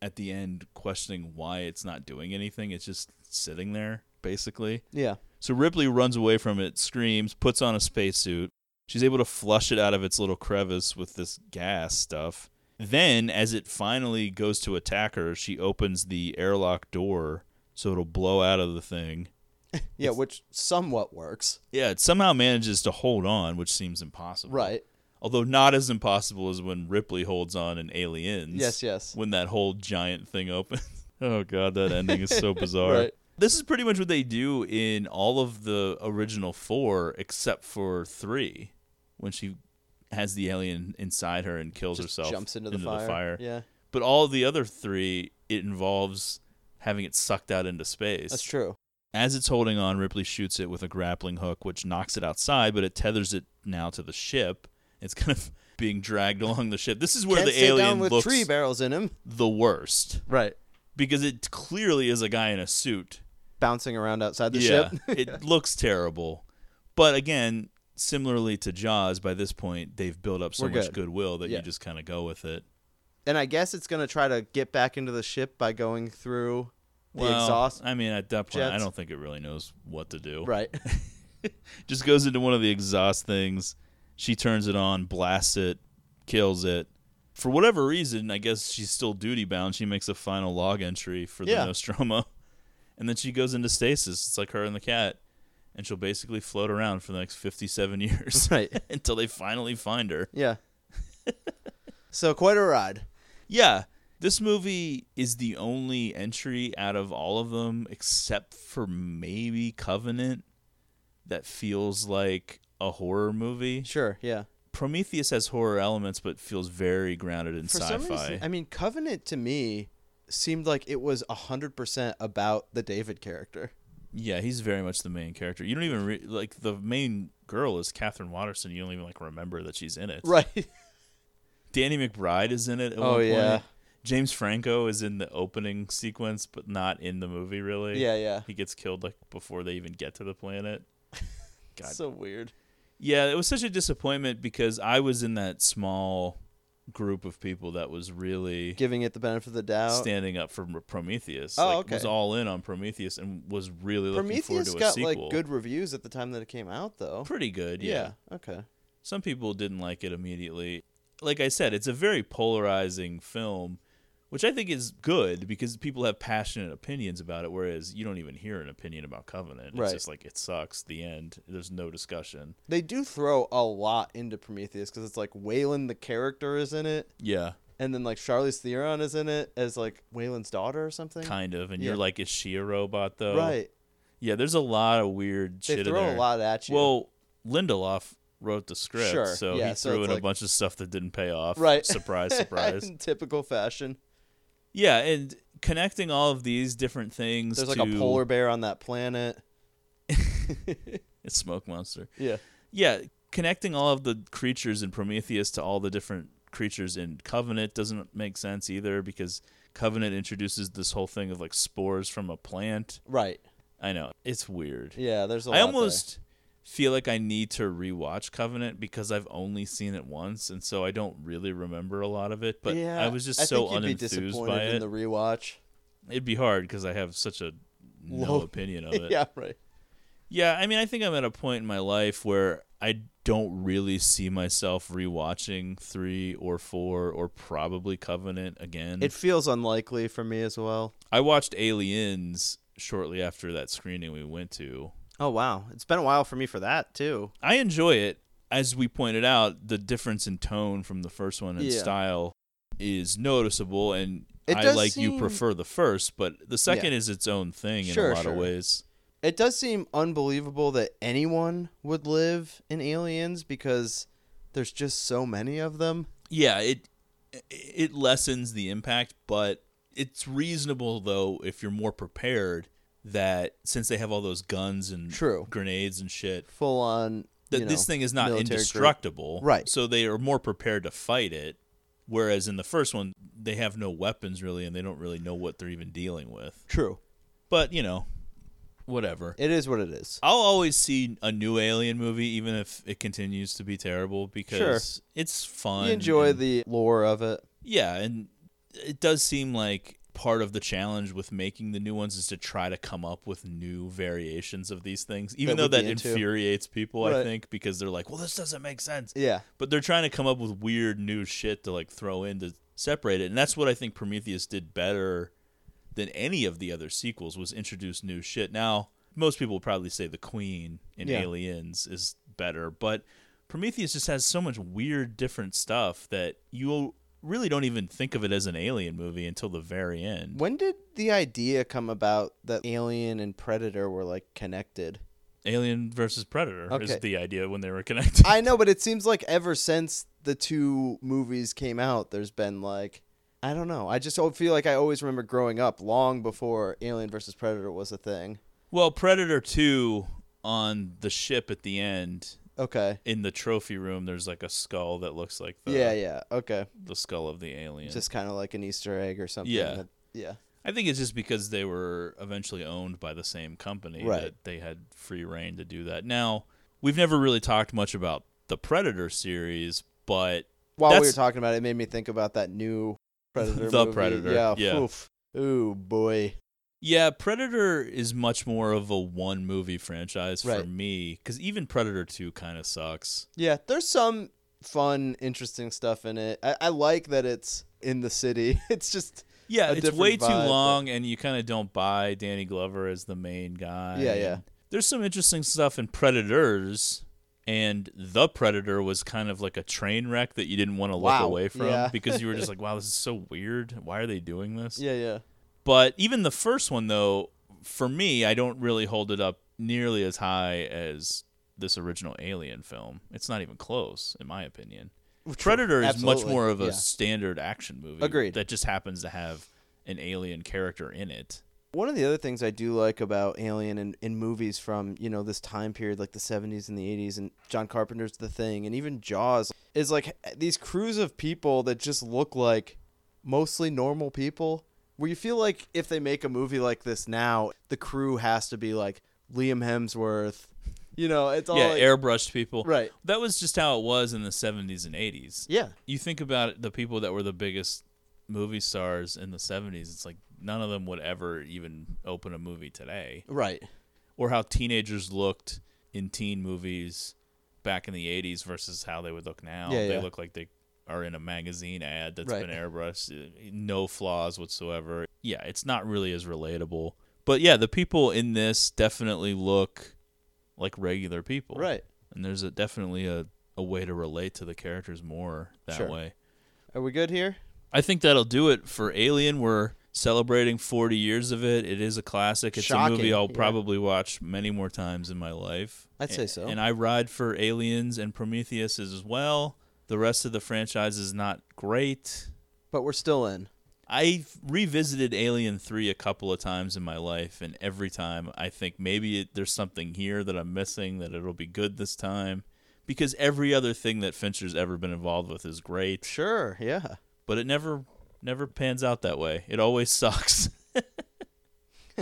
at the end questioning why it's not doing anything. It's just sitting there, basically. Yeah. So Ripley runs away from it, screams, puts on a spacesuit. She's able to flush it out of its little crevice with this gas stuff. Then, as it finally goes to attack her, she opens the airlock door so it'll blow out of the thing. Yeah, which somewhat works. Yeah, it somehow manages to hold on, which seems impossible. Right. Although not as impossible as when Ripley holds on in Aliens. Yes, yes. When that whole giant thing opens. oh god, that ending is so bizarre. Right. This is pretty much what they do in all of the original four except for 3 when she has the alien inside her and kills Just herself jumps into the fire. Yeah. But all the other 3 it involves having it sucked out into space. That's true. As it's holding on, Ripley shoots it with a grappling hook, which knocks it outside, but it tethers it now to the ship. It's kind of being dragged along the ship. This is where Can't the alien down with looks tree barrels in him. the worst. Right. Because it clearly is a guy in a suit. Bouncing around outside the yeah, ship. it looks terrible. But again, similarly to Jaws, by this point, they've built up so We're much good. goodwill that Yeah. you just kind of go with it. and I guess it's gonna try to get back into the ship by going through the well, exhaust. I mean, at that point, I don't think it really knows what to do. Right. just goes into one of the exhaust things. She turns it on, blasts it, kills it. For whatever reason, I guess she's still duty bound. She makes a final log entry for the Yeah. Nostromo. And then she goes into stasis. It's like her and the cat. And she'll basically float around for the next 57 years. Right. until they finally find her. Yeah. so quite a ride. Yeah. This movie is the only entry out of all of them, except for maybe Covenant, that feels like a horror movie. Sure, yeah. Prometheus has horror elements, but feels very grounded in For sci-fi. reason, I mean, Covenant to me seemed like it was hundred percent about the David character. Yeah, he's very much the main character. You don't even re- like the main girl is Katherine Waterston. You don't even like remember that she's in it. Right. Danny McBride is in it. At Oh, one yeah. Point. James Franco is in the opening sequence, but not in the movie. Really. Yeah, yeah. He gets killed like before they even get to the planet. God. So weird. Yeah, it was such a disappointment because I was in that small group of people that was really Giving it the benefit of the doubt. standing up for Prometheus. Oh, like, okay. Was all in on Prometheus and was really looking forward to a sequel. got like good reviews at the time that it came out, though. Pretty good, yeah. Okay. Some people didn't like it immediately. Like I said, it's a very polarizing film which I think is good because people have passionate opinions about it, whereas you don't even hear an opinion about Covenant. It's Right. just like it sucks. The end. There's no discussion. They do throw a lot into Prometheus because it's like Weyland the character is in it, Yeah, and then like Charlize Theron is in it as like Weyland's daughter or something. kind of. And Yeah. you're like, is she a robot though? Right. Yeah, there's a lot of weird They shit throw in a there. lot at you. Well, Lindelof wrote the script, Sure, so yeah, he so threw in like- a bunch of stuff that didn't pay off. Right. Surprise, surprise. in typical fashion. Yeah, and connecting all of these different things. There's like a polar bear on that planet. It's smoke monster. Yeah. Yeah, connecting all of the creatures in Prometheus to all the different creatures in Covenant doesn't make sense either because Covenant introduces this whole thing of like spores from a plant. Right. I know. It's weird. Yeah, there's a I lot there. Feel like I need to rewatch Covenant because I've only seen it once and so I don't really remember a lot of it, but yeah, I was just I so think you'd be unenthused disappointed by in it. the rewatch. It'd be hard because I have such a no Low- opinion of it. yeah, right. Yeah, I mean, I think I'm at a point in my life where I don't really see myself rewatching three or four or probably Covenant again. It feels unlikely for me as well. I watched Aliens shortly after that screening we went to. Oh wow, it's been a while for me for that too. I enjoy it. As we pointed out, the difference in tone from the first one and Yeah. style is noticeable, and It I like you prefer the first, but the second Yeah. is its own thing in Sure, a lot sure. of ways. It does seem unbelievable that anyone would live in aliens because there's just so many of them. yeah it it lessens the impact but it's reasonable though if you're more prepared that since they have all those guns and True. grenades and shit Full on. that this know, thing is not indestructible Right. so they are more prepared to fight it whereas in the first one they have no weapons really and they don't really know what they're even dealing with True. but you know whatever It is what it is. I'll always see a new Alien movie, even if it continues to be terrible, because it's fun. You enjoy the lore of it. yeah, and it does seem like part of the challenge with making the new ones is to try to come up with new variations of these things, even That though that into. infuriates people. I think because they're like, "Well, this doesn't make sense." Yeah. but they're trying to come up with weird new shit to like throw in to separate it, and that's what I think Prometheus did better than any of the other sequels was introduce new shit. Now, most people will probably say the Queen in Yeah. Aliens is better, but Prometheus just has so much weird different stuff that you really don't even think of it as an alien movie until the very end. When did the idea come about that Alien and Predator were like connected? Alien versus Predator Okay. is the idea when they were connected. I know, but it seems like ever since the two movies came out, there's been like I don't know. I just feel like I always remember growing up long before Alien versus Predator was a thing. Well, Predator 2 on the ship at the end Okay. in the trophy room there's like a skull that looks like the yeah, yeah. Okay. the skull of the alien. Just kind of like an Easter egg or something. Yeah. that- yeah. I think it's just because they were eventually owned by the same company Right. that they had free reign to do that. Now, we've never really talked much about the Predator series, but While we were talking about it, it made me think about that new Predator The movie. Predator, Yeah. yeah. Oof. Ooh, boy. Yeah, Predator is much more of a one movie franchise for me because even Predator 2 kind of sucks. Yeah, there's some fun, interesting stuff in it. I, I like that it's in the city. It's just Yeah, it's way too vibe, but- long, and you kind of don't buy Danny Glover as the main guy. Yeah, yeah. There's some interesting stuff in Predators, and the Predator was kind of like a train wreck that you didn't want to look Wow, away from yeah. because you were just like, "Wow, this is so weird. Why are they doing this?" Yeah, yeah. But even the first one, though, for me, I don't really hold it up nearly as high as this original Alien film. It's not even close, in my opinion. True. Predator is much more of a Yeah. standard action movie. Agreed. That just happens to have an alien character in it. One of the other things I do like about Alien in, in movies from, you know, this time period, like the 70s and the 80s, and John Carpenter's The Thing, and even Jaws, is like these crews of people that just look like mostly normal people. Where you feel like if they make a movie like this now, the crew has to be like Liam Hemsworth. You know, it's all yeah, like, airbrushed people. Right. That was just how it was in the 70s and 80s. Yeah. You think about it, the people that were the biggest movie stars in the 70s, it's like none of them would ever even open a movie today. Right. Or how teenagers looked in teen movies back in the 80s versus how they would look now. Yeah, they yeah. look like they are in a magazine ad that's Right. been airbrushed, uh, no flaws whatsoever. Yeah, it's not really as relatable. But yeah, the people in this definitely look like regular people. Right. And there's a definitely a, a way to relate to the characters more that Sure. way. Are we good here? I think that'll do it for Alien. We're celebrating 40 years of it. It is a classic. It's a movie I'll yeah. probably watch many more times in my life. I'd say so. And I ride for Aliens and Prometheus as well. The rest of the franchise is not great. But we're still in. I revisited Alien 3 a couple of times in my life, and every time I think maybe it, there's something here that I'm missing, that it'll be good this time. Because every other thing that Fincher's ever been involved with is great. Sure, yeah. But it never never pans out that way. It always sucks.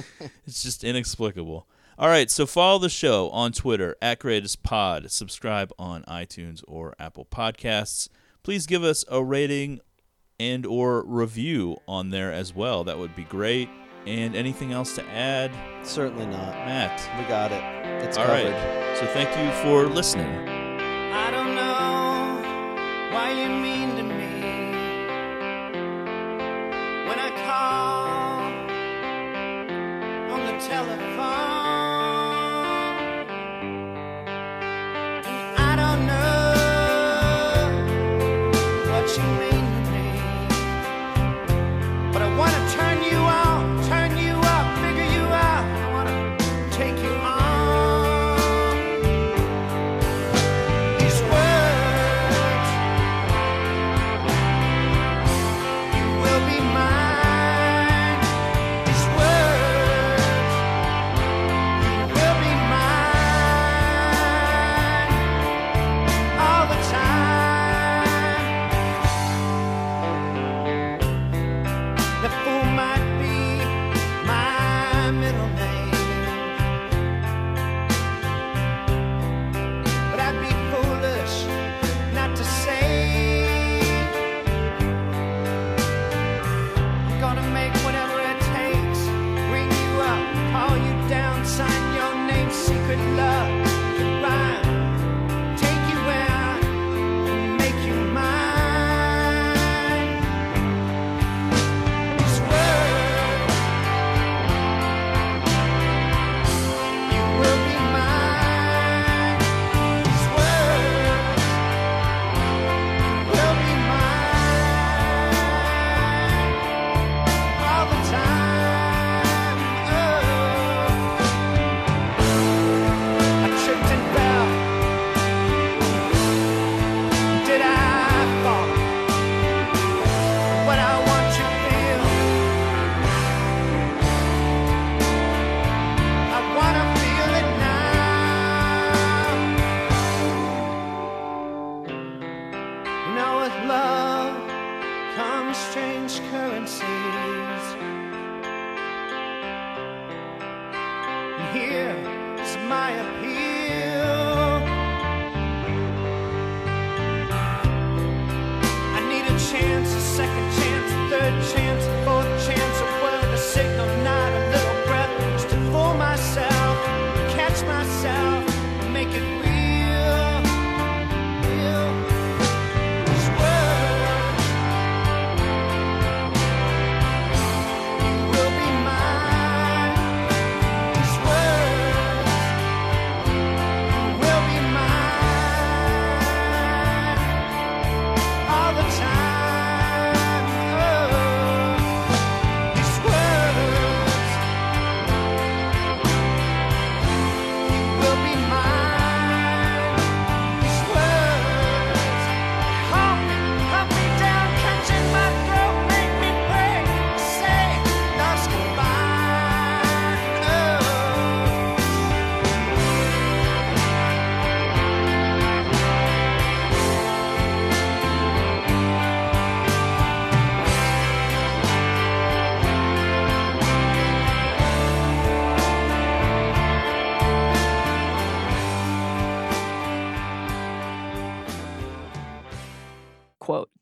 it's just inexplicable. All right, so follow the show on Twitter at Greatest Pod. Subscribe on iTunes or Apple Podcasts. Please give us a rating and or review on there as well. That would be great. And anything else to add? Certainly not. Matt. We got it. It's All covered. right. So thank you for listening.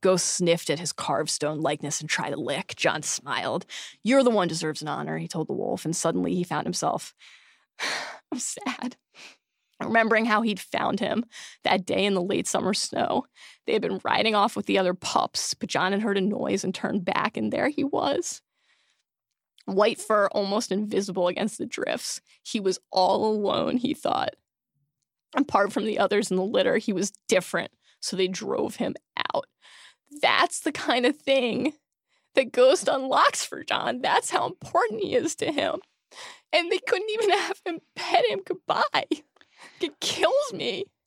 Ghost sniffed at his carved stone likeness and tried to lick. Jon smiled. You're the one deserves an honor, he told the wolf, and suddenly he found himself. I'm sad. remembering how he'd found him that day in the late summer snow. They had been riding off with the other pups, but Jon had heard a noise and turned back, and there he was. White fur almost invisible against the drifts. He was all alone, he thought. Apart from the others in the litter, he was different, so they drove him out. That's the kind of thing that Ghost unlocks for Jon. That's how important he is to him. And they couldn't even have him pet him goodbye. It kills me.